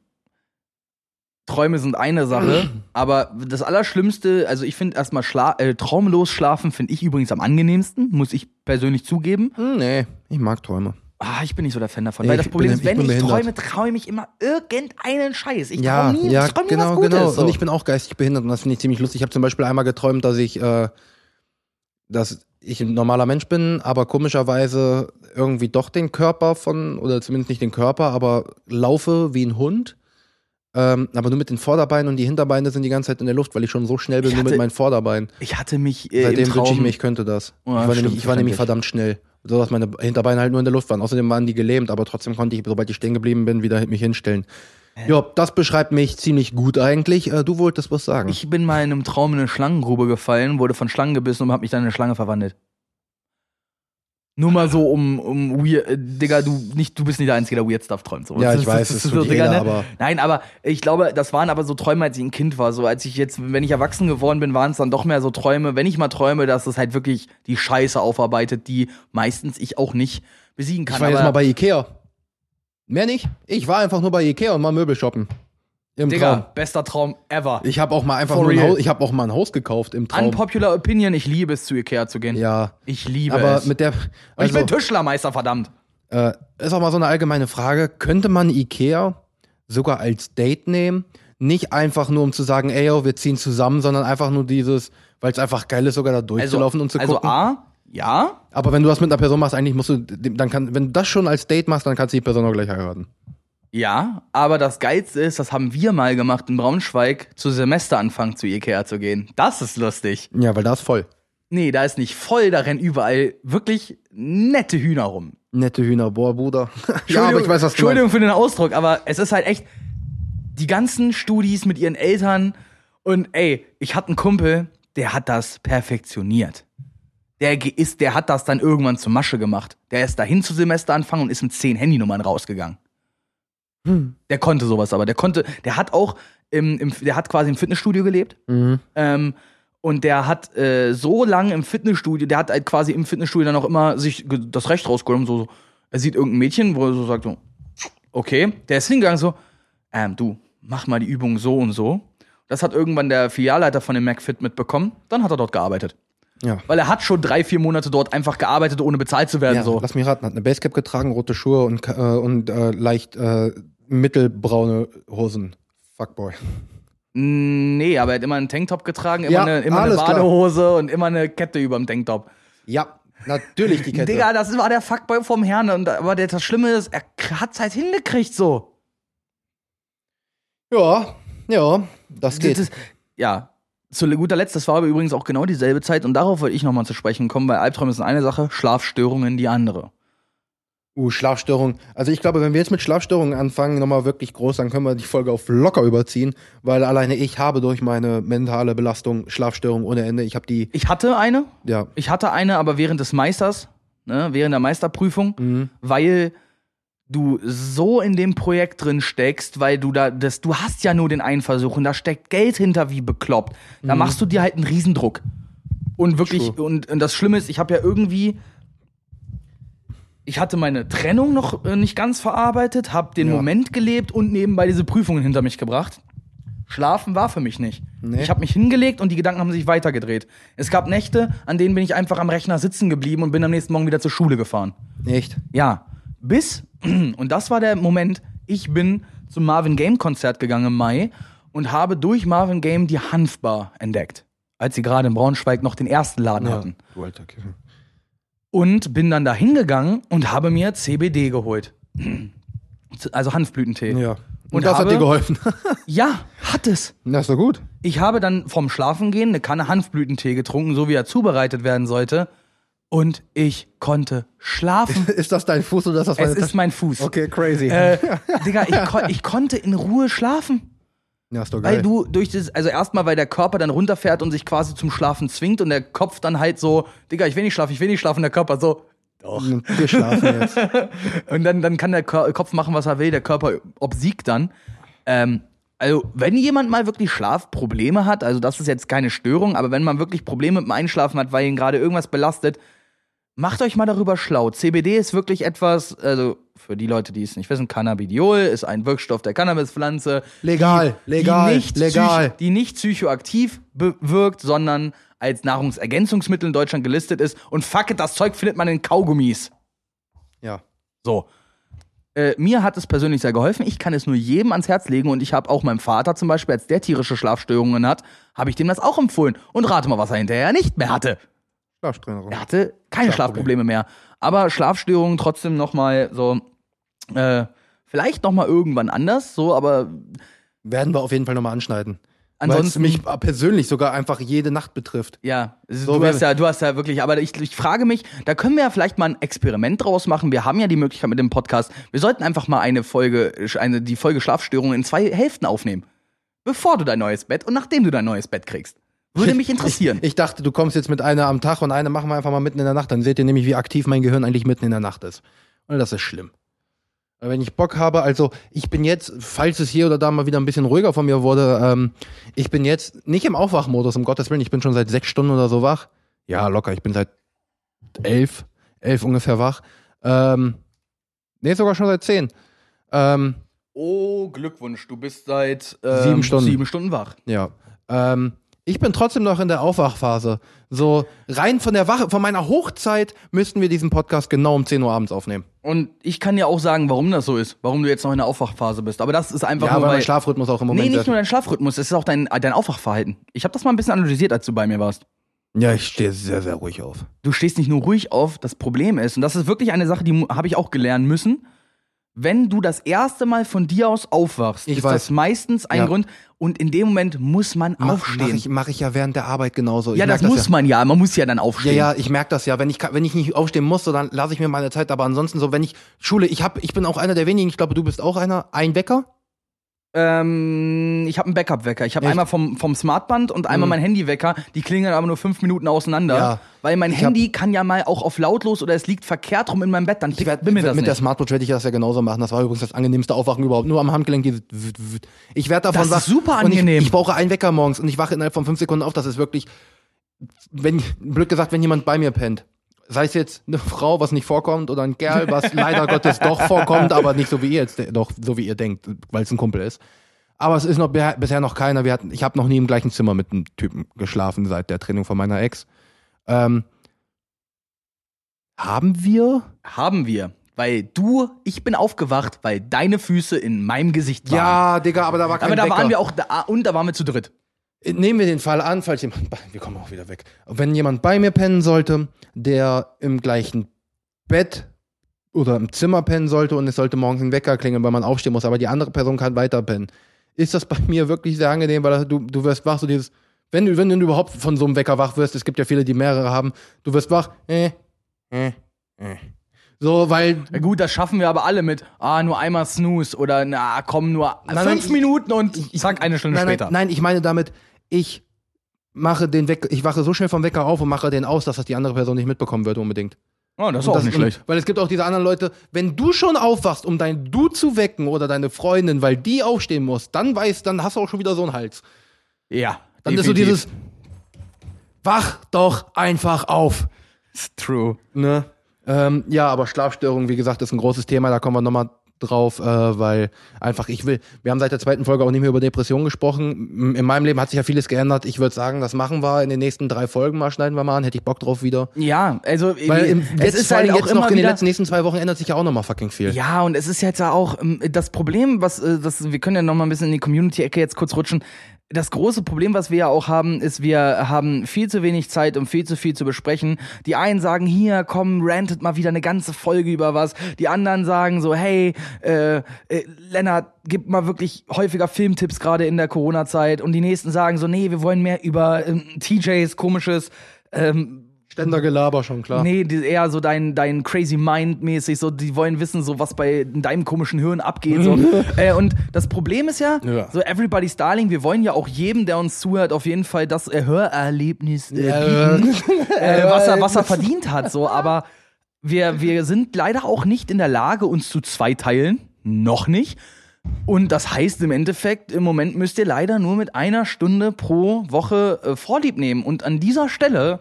Träume sind eine Sache, aber das Allerschlimmste, also ich finde erstmal schla äh, traumlos schlafen, finde ich übrigens am angenehmsten, muss ich persönlich zugeben. Hm, nee, ich mag Träume. Ah, ich bin nicht so der Fan davon. Nee, weil das ich Problem bin- ist, wenn ich ich, träume, träume ich immer irgendeinen Scheiß. Ich ja, träume nie, ja, ich träume nie genau, was Gutes. genau. So. Und ich bin auch geistig behindert und das finde ich ziemlich lustig. Ich habe zum Beispiel einmal geträumt, dass ich, äh, dass ich ein normaler Mensch bin, aber komischerweise irgendwie doch den Körper von, oder zumindest nicht den Körper, aber laufe wie ein Hund. Ähm, aber nur mit den Vorderbeinen und die Hinterbeine sind die ganze Zeit in der Luft, weil ich schon so schnell bin, Ich nur mit hatte- meinen Vorderbeinen. ich hatte mich äh, Seitdem wünsche ich mir, ich könnte das. Ja, ich, war stimmt, nämlich, ich war nämlich verdammt schnell. So dass meine Hinterbeine halt nur in der Luft waren. Außerdem waren die gelähmt, aber trotzdem konnte ich, sobald ich stehen geblieben bin, wieder mich hinstellen. Ja, das beschreibt mich ziemlich gut eigentlich. Äh, du wolltest was sagen. Ich bin mal in einem Traum in eine Schlangengrube gefallen, wurde von Schlangen gebissen und hab mich dann in eine Schlange verwandelt. Nur mal so um, um weird, äh, Digga, du, nicht, du bist nicht der Einzige, der Weird Stuff träumt. So. Ja, ich weiß, das das ist tut so, Digga, ne? aber- Nein, aber ich glaube, das waren aber so Träume, als ich ein Kind war. So als ich jetzt, wenn ich erwachsen geworden bin, waren es dann doch mehr so Träume. Wenn ich mal träume, dass es halt wirklich die Scheiße aufarbeitet, die meistens ich auch nicht besiegen kann. Ich war aber, jetzt mal bei Ikea. Mehr nicht? Ich war einfach nur bei Ikea und mal Möbel shoppen. Im Digga, Traum. bester Traum ever. Ich habe auch mal einfach For nur ein. Haus, ich habe auch mal ein Haus gekauft im Traum. Unpopular Opinion, ich liebe es, zu Ikea zu gehen. ja, Ich liebe aber es. mit der Und ich also, bin Tischlermeister, verdammt. äh, ist auch mal so eine allgemeine Frage, könnte man Ikea sogar als Date nehmen? Nicht einfach nur um zu sagen, ey, yo, wir ziehen zusammen, sondern einfach nur dieses, weil es einfach geil ist, sogar da durchzulaufen und zu also gucken. A, ja, Aber wenn du das mit einer Person machst, eigentlich musst du, dann kann, wenn du das schon als Date machst, dann kannst du die Person auch gleich heiraten. Ja, aber das Geilste ist, das haben wir mal gemacht in Braunschweig, zu Semesteranfang zu Ikea zu gehen. Das ist lustig. Ja, weil da ist voll. Nee, da ist nicht voll, da rennen überall wirklich nette Hühner rum. Nette Hühner, boah, Bruder. ja, aber ich weiß, was du meinst. Entschuldigung für den Ausdruck, aber es ist halt echt die ganzen Studis mit ihren Eltern und ey, ich hatte einen Kumpel, der hat das perfektioniert. Der ist, der hat das dann irgendwann zur Masche gemacht. Der ist dahin zu Semesteranfang und ist mit zehn Handynummern rausgegangen. Hm. Der konnte sowas aber. Der konnte, der hat auch, im, im, der hat quasi im Fitnessstudio gelebt. Mhm. Ähm, und der hat äh, so lange im Fitnessstudio, der hat halt quasi im Fitnessstudio dann auch immer sich das Recht rausgeholt. So, so, er sieht irgendein Mädchen, wo er so sagt, so, okay, der ist hingegangen so, ähm, du, mach mal die Übung so und so. Das hat irgendwann der Filialleiter von dem McFit mitbekommen. Dann hat er dort gearbeitet. Ja. Weil er hat schon drei, vier Monate dort einfach gearbeitet, ohne bezahlt zu werden. Ja, so. lass mich raten, hat eine Basecap getragen, rote Schuhe und, äh, und äh, leicht äh, mittelbraune Hosen. Fuckboy. Nee, aber er hat immer einen Tanktop getragen, immer Ja, eine, immer eine alles klar. Badehose und immer eine Kette über dem Tanktop. Ja, natürlich die Kette. Digga, das war der Fuckboy vom Herrn. Und, aber der- das Schlimme ist, er hat's halt hingekriegt so. Ja, ja, das geht. Das ist, ja, zu guter Letzt, das war aber übrigens auch genau dieselbe Zeit und darauf wollte ich nochmal zu sprechen kommen, weil Albträume sind eine Sache, Schlafstörungen die andere. Uh, Schlafstörung. Also ich glaube, wenn wir jetzt mit Schlafstörungen anfangen, nochmal wirklich groß, dann können wir die Folge auf locker überziehen, weil alleine ich habe durch meine mentale Belastung Schlafstörungen ohne Ende. Ich habe die, Ich hatte eine, ja, ich hatte eine, aber während des Meisters, ne, während der Meisterprüfung, mhm. weil du so in dem Projekt drin steckst, weil du da, das, du hast ja nur den einen Versuch und da steckt Geld hinter wie bekloppt. Da machst du dir halt einen Riesendruck. Und wirklich, und, und das Schlimme ist, ich habe ja irgendwie, ich hatte meine Trennung noch äh, nicht ganz verarbeitet, habe den Ja. Moment gelebt und nebenbei diese Prüfungen hinter mich gebracht. Schlafen war für mich nicht. Nee. Ich habe mich hingelegt und die Gedanken haben sich weitergedreht. Es gab Nächte, an denen bin ich einfach am Rechner sitzen geblieben und bin am nächsten Morgen wieder zur Schule gefahren. echt. Ja, bis, und das war der Moment, ich bin zum Marvin Game Konzert gegangen im Mai und habe durch Marvin Game die Hanfbar entdeckt, als sie gerade in Braunschweig noch den ersten Laden hatten. Du alter Kissen. Und bin dann da hingegangen und habe mir CBD geholt. Also Hanfblütentee. Ja. Und, Und das hat habe- dir geholfen. Ja, hat es. das ist doch gut. Ich habe dann vom Schlafengehen eine Kanne Hanfblütentee getrunken, so wie er zubereitet werden sollte. Und ich konnte schlafen. Ist das dein Fuß oder ist das es meine ist mein Fuß. Okay, crazy. Äh, Digga, ich, kon ich konnte in Ruhe schlafen. ja, ist doch geil. Weil du durch das, also erstmal, weil der Körper dann runterfährt und sich quasi zum Schlafen zwingt und der Kopf dann halt so, Digga, ich will nicht schlafen, ich will nicht schlafen, der Körper so. Doch. Wir schlafen jetzt. Und dann, dann kann der Kopf machen, was er will, der Körper obsiegt dann. Ähm, also, wenn jemand mal wirklich Schlafprobleme hat, also das ist jetzt keine Störung, aber wenn man wirklich Probleme mit dem Einschlafen hat, weil ihn gerade irgendwas belastet, macht euch mal darüber schlau. CBD ist wirklich etwas, also für die Leute, die es nicht wissen, Cannabidiol ist ein Wirkstoff der Cannabispflanze. Legal, die, legal, die nicht legal. Psych die nicht psychoaktiv bewirkt, sondern als Nahrungsergänzungsmittel in Deutschland gelistet ist. Und fuck it, das Zeug findet man in Kaugummis. Ja. So. Äh, mir hat es persönlich sehr geholfen. Ich kann es nur jedem ans Herz legen und ich habe auch meinem Vater zum Beispiel, als der tierische Schlafstörungen hat, habe ich dem das auch empfohlen. Und rate mal, was er hinterher nicht mehr hatte. Schlafstörung. Er hatte keine Schlafprobleme mehr. Aber Schlafstörungen trotzdem nochmal so, äh, vielleicht nochmal irgendwann anders, so, aber Werden wir auf jeden Fall nochmal anschneiden. Ansonsten- Weil es mich persönlich sogar einfach jede Nacht betrifft. Ja, es- So, du, hast ja, du hast ja wirklich, aber ich, ich frage mich, da können wir ja vielleicht mal ein Experiment draus machen. Wir haben ja die Möglichkeit mit dem Podcast. Wir sollten einfach mal eine Folge, eine, die Folge Schlafstörungen in zwei Hälften aufnehmen. Bevor du dein neues Bett und nachdem du dein neues Bett kriegst. Würde mich interessieren. Ich, ich dachte, du kommst jetzt mit einer am Tag und eine machen wir einfach mal mitten in der Nacht. Dann seht ihr nämlich, wie aktiv mein Gehirn eigentlich mitten in der Nacht ist. Und das ist schlimm. Aber Wenn ich Bock habe, also ich bin jetzt, falls es hier oder da mal wieder ein bisschen ruhiger von mir wurde, ähm, ich bin jetzt nicht im Aufwachmodus, um Gottes Willen. Ich bin schon seit sechs Stunden oder so wach. Ja, locker. Ich bin seit elf, elf ungefähr wach. Ähm, nee, sogar schon seit zehn. Ähm, oh, Glückwunsch, du bist seit ähm, Sieben Stunden. sieben Stunden wach. Ja. Ähm, ich bin trotzdem noch in der Aufwachphase. So rein von der Wache, von meiner Hochzeit müssten wir diesen Podcast genau um 10 Uhr abends aufnehmen. Und ich kann ja auch sagen, warum das so ist, warum du jetzt noch in der Aufwachphase bist. Aber das ist einfach Ja, nur weil mein Schlafrhythmus auch im Moment Nee, nicht nur dein Schlafrhythmus, es ist auch dein, dein Aufwachverhalten. Ich habe das mal ein bisschen analysiert, als du bei mir warst. Ja, ich stehe sehr, sehr ruhig auf. Du stehst nicht nur ruhig auf, das Problem ist, und das ist wirklich eine Sache, die habe ich auch gelernt müssen, wenn du das erste Mal von dir aus aufwachst, Ich ist weiß. das meistens ein Ja. Grund und in dem Moment muss man Mach, aufstehen. Mach ich, mach ich ja während der Arbeit genauso. ja, ich das merk muss ja. man ja, man muss ja dann Ja, aufstehen. ja, ich merke das ja. Wenn ich, wenn ich nicht aufstehen muss, so, dann lasse ich mir meine Zeit. Aber ansonsten so, wenn ich Schule, ich hab, ich bin auch einer der wenigen, ich glaube, du bist auch einer, ein Wecker. Ähm, ich habe einen Backup-Wecker. Ich habe einmal vom, vom Smartband und einmal Mhm. mein Handy-Wecker. Die klingeln aber nur fünf Minuten auseinander. Ja. Weil mein Ich Handy kann ja mal auch auf lautlos oder es liegt verkehrt rum in meinem Bett. Dann Ich werd, bimmelt das mit der nicht. Smartwatch werde ich das ja genauso machen. Das war übrigens das angenehmste Aufwachen überhaupt. Nur am Handgelenk dieses. Ich werde davon Das ist super angenehm. Ich, ich brauche einen Wecker morgens und ich wache innerhalb von fünf Sekunden auf. Das ist wirklich, wenn, blöd gesagt, wenn jemand bei mir pennt. Sei es jetzt eine Frau, was nicht vorkommt, oder ein Kerl, was leider Gottes doch vorkommt, aber nicht so wie ihr jetzt, doch so wie ihr denkt, weil es ein Kumpel ist. Aber es ist noch bisher noch keiner. Wir hatten, ich habe noch nie im gleichen Zimmer mit einem Typen geschlafen seit der Trennung von meiner Ex. Ähm, haben wir? Haben wir. Weil du, ich bin aufgewacht, weil deine Füße in meinem Gesicht waren. Ja, Digga, aber da war kein aber da Wecker. waren wir auch da und da waren wir zu dritt. Nehmen wir den Fall an, falls jemand, bei- wir kommen auch wieder weg. Wenn jemand bei mir pennen sollte, der im gleichen Bett oder im Zimmer pennen sollte und es sollte morgens ein Wecker klingeln, weil man aufstehen muss, aber die andere Person kann weiter pennen. Ist das bei mir wirklich sehr angenehm, weil du, du wirst wach, so dieses, wenn du, wenn du überhaupt von so einem Wecker wach wirst, es gibt ja viele, die mehrere haben, du wirst wach, äh, äh, äh. So, weil Ja gut, das schaffen wir aber alle mit, ah, nur einmal Snooze oder na, komm, nur Nein, nein, fünf ich- Minuten und ich- zack, eine Stunde nein, später. Nein, nein, ich meine damit, ich mache den Wecker, ich wache so schnell vom Wecker auf und mache den aus, dass das die andere Person nicht mitbekommen wird unbedingt. Oh, das ist Und auch das- nicht und- schlecht. Weil es gibt auch diese anderen Leute, wenn du schon aufwachst, um dein Du zu wecken oder deine Freundin, weil die aufstehen muss, dann weißt, dann hast du auch schon wieder so einen Hals. Ja. Dann ist so definitiv. dieses Wach doch einfach auf. True. Ne? Ähm, ja, aber Schlafstörungen, wie gesagt, ist ein großes Thema, da kommen wir nochmal drauf, äh, weil einfach ich will, wir haben seit der zweiten Folge auch nicht mehr über Depressionen gesprochen. In meinem Leben hat sich ja vieles geändert. Ich würde sagen, das machen wir in den nächsten drei Folgen mal, schneiden wir mal an, hätte ich Bock drauf wieder. Ja, also Weil im, es jetzt, ist halt auch jetzt noch immer in den letzten nächsten zwei Wochen ändert sich ja auch nochmal fucking viel. Ja, und es ist jetzt ja auch ähm, das Problem, was äh, das, wir können ja noch mal ein bisschen in die Community-Ecke jetzt kurz rutschen. Das große Problem, was wir ja auch haben, ist, wir haben viel zu wenig Zeit, um viel zu viel zu besprechen. Die einen sagen, hier, komm, rantet mal wieder eine ganze Folge über was. Die anderen sagen so, hey, äh, äh, Lennart, gib mal wirklich häufiger Filmtipps gerade in der Corona-Zeit. Und die nächsten sagen so, nee, wir wollen mehr über ähm, TJs komisches ähm, Ständergelaber schon klar. Nee, die, eher so dein, dein crazy mind mäßig, so die wollen wissen, so was bei in deinem komischen Hirn abgeht. So. äh, und das Problem ist ja, Ja. so Everybody's Darling, wir wollen ja auch jedem, der uns zuhört, auf jeden Fall das äh, Hörerlebnis äh, bieten, äh, was, er, was er verdient hat. So, aber wir, wir sind leider auch nicht in der Lage, uns zu zweiteilen. Noch nicht. Und das heißt im Endeffekt, im Moment müsst ihr leider nur mit einer Stunde pro Woche äh, Vorlieb nehmen. Und an dieser Stelle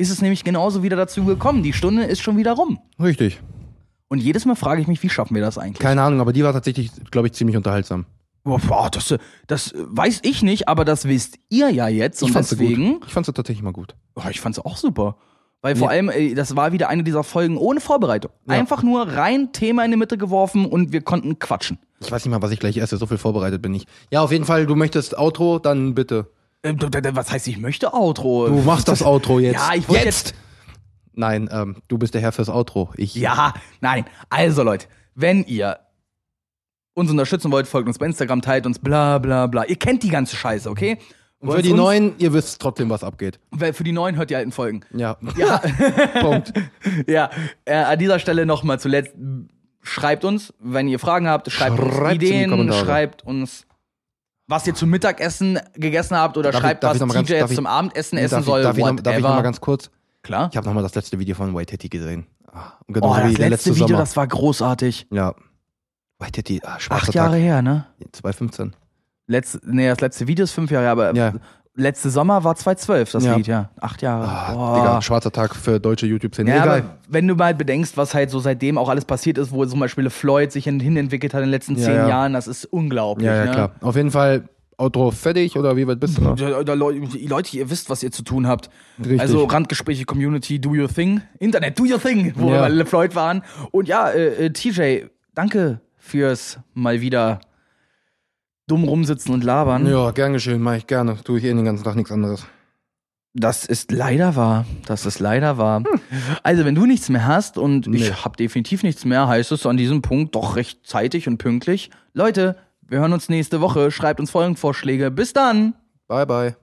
ist es nämlich genauso wieder dazu gekommen. Die Stunde ist schon wieder rum. Richtig. Und jedes Mal frage ich mich, wie schaffen wir das eigentlich? Keine Ahnung, aber die war tatsächlich, glaube ich, ziemlich unterhaltsam. Boah, das, äh, das weiß ich nicht, aber das wisst ihr ja jetzt. Und fand sie deswegen, gut. Ich fand sie tatsächlich mal gut. Oh, ich fand's auch super. Weil vor Ja. allem, ey, das war wieder eine dieser Folgen ohne Vorbereitung. Ja. Einfach nur rein Thema in die Mitte geworfen und wir konnten quatschen. Ich weiß nicht mal, was ich gleich esse. So viel vorbereitet bin ich. Ja, auf jeden Fall, du möchtest Outro, dann bitte. Ähm, was heißt, ich möchte Outro? Du machst das Outro jetzt. Ja, ich wollte jetzt. Nein, ähm, du bist der Herr fürs Outro. Ich. Ja, nein. Also Leute, wenn ihr uns unterstützen wollt, folgt uns bei Instagram, teilt uns, bla bla bla. Ihr kennt die ganze Scheiße, okay? Und für die uns- Neuen, ihr wisst trotzdem, was abgeht. Für die Neuen hört die alten Folgen. Ja. Ja, Punkt. ja. Äh, an dieser Stelle nochmal zuletzt, schreibt uns, wenn ihr Fragen habt, schreibt uns Schreibt's in die Ideen, schreibt uns, was ihr zum Mittagessen gegessen habt oder Darf ich- schreibt, ich was ganz- TJ jetzt ich- zum Abendessen essen darf, soll, ich, darf, ich noch, darf ich noch mal whatever. ganz kurz? Klar. Ich habe noch mal das letzte Video von White Titty gesehen. Ah, und Oh, genauso das letzte letzte Video, Sommer. das war großartig. ja. White Titty, ah, Acht Jahre Tag. her, ne? 2015. Letz, nee, das letzte Video ist fünf Jahre, her, aber Ja. Letzte Sommer war 2012, das Ja. Lied, ja. Acht Jahre. Ah, Boah. Digga, schwarzer Tag für deutsche YouTube-Szene. Ja, Egal. wenn du mal bedenkst, was halt so seitdem auch alles passiert ist, wo zum Beispiel Floyd sich hin hinentwickelt hat in den letzten Ja, zehn ja. Jahren, das ist unglaublich. Ja, ja, ne? klar. Auf jeden Fall Outro fertig oder wie weit bist du noch? Da, da, Leute, ihr wisst, was ihr zu tun habt. Richtig. Also Randgespräche, Community, do your thing. Internet, do your thing, wo Ja. wir Floyd waren. Und ja, äh, äh, TJ, danke fürs mal wieder dumm rumsitzen und labern. Ja, gern geschehen, mach ich gerne. Tue ich eh den ganzen Tag nichts anderes. Das ist leider wahr. Das ist leider wahr. Also, wenn du nichts mehr hast und Nee. ich habe definitiv nichts mehr, heißt es an diesem Punkt doch recht zeitig und pünktlich. Leute, wir hören uns nächste Woche. Schreibt uns Folgenvorschläge. Bis dann! Bye, bye.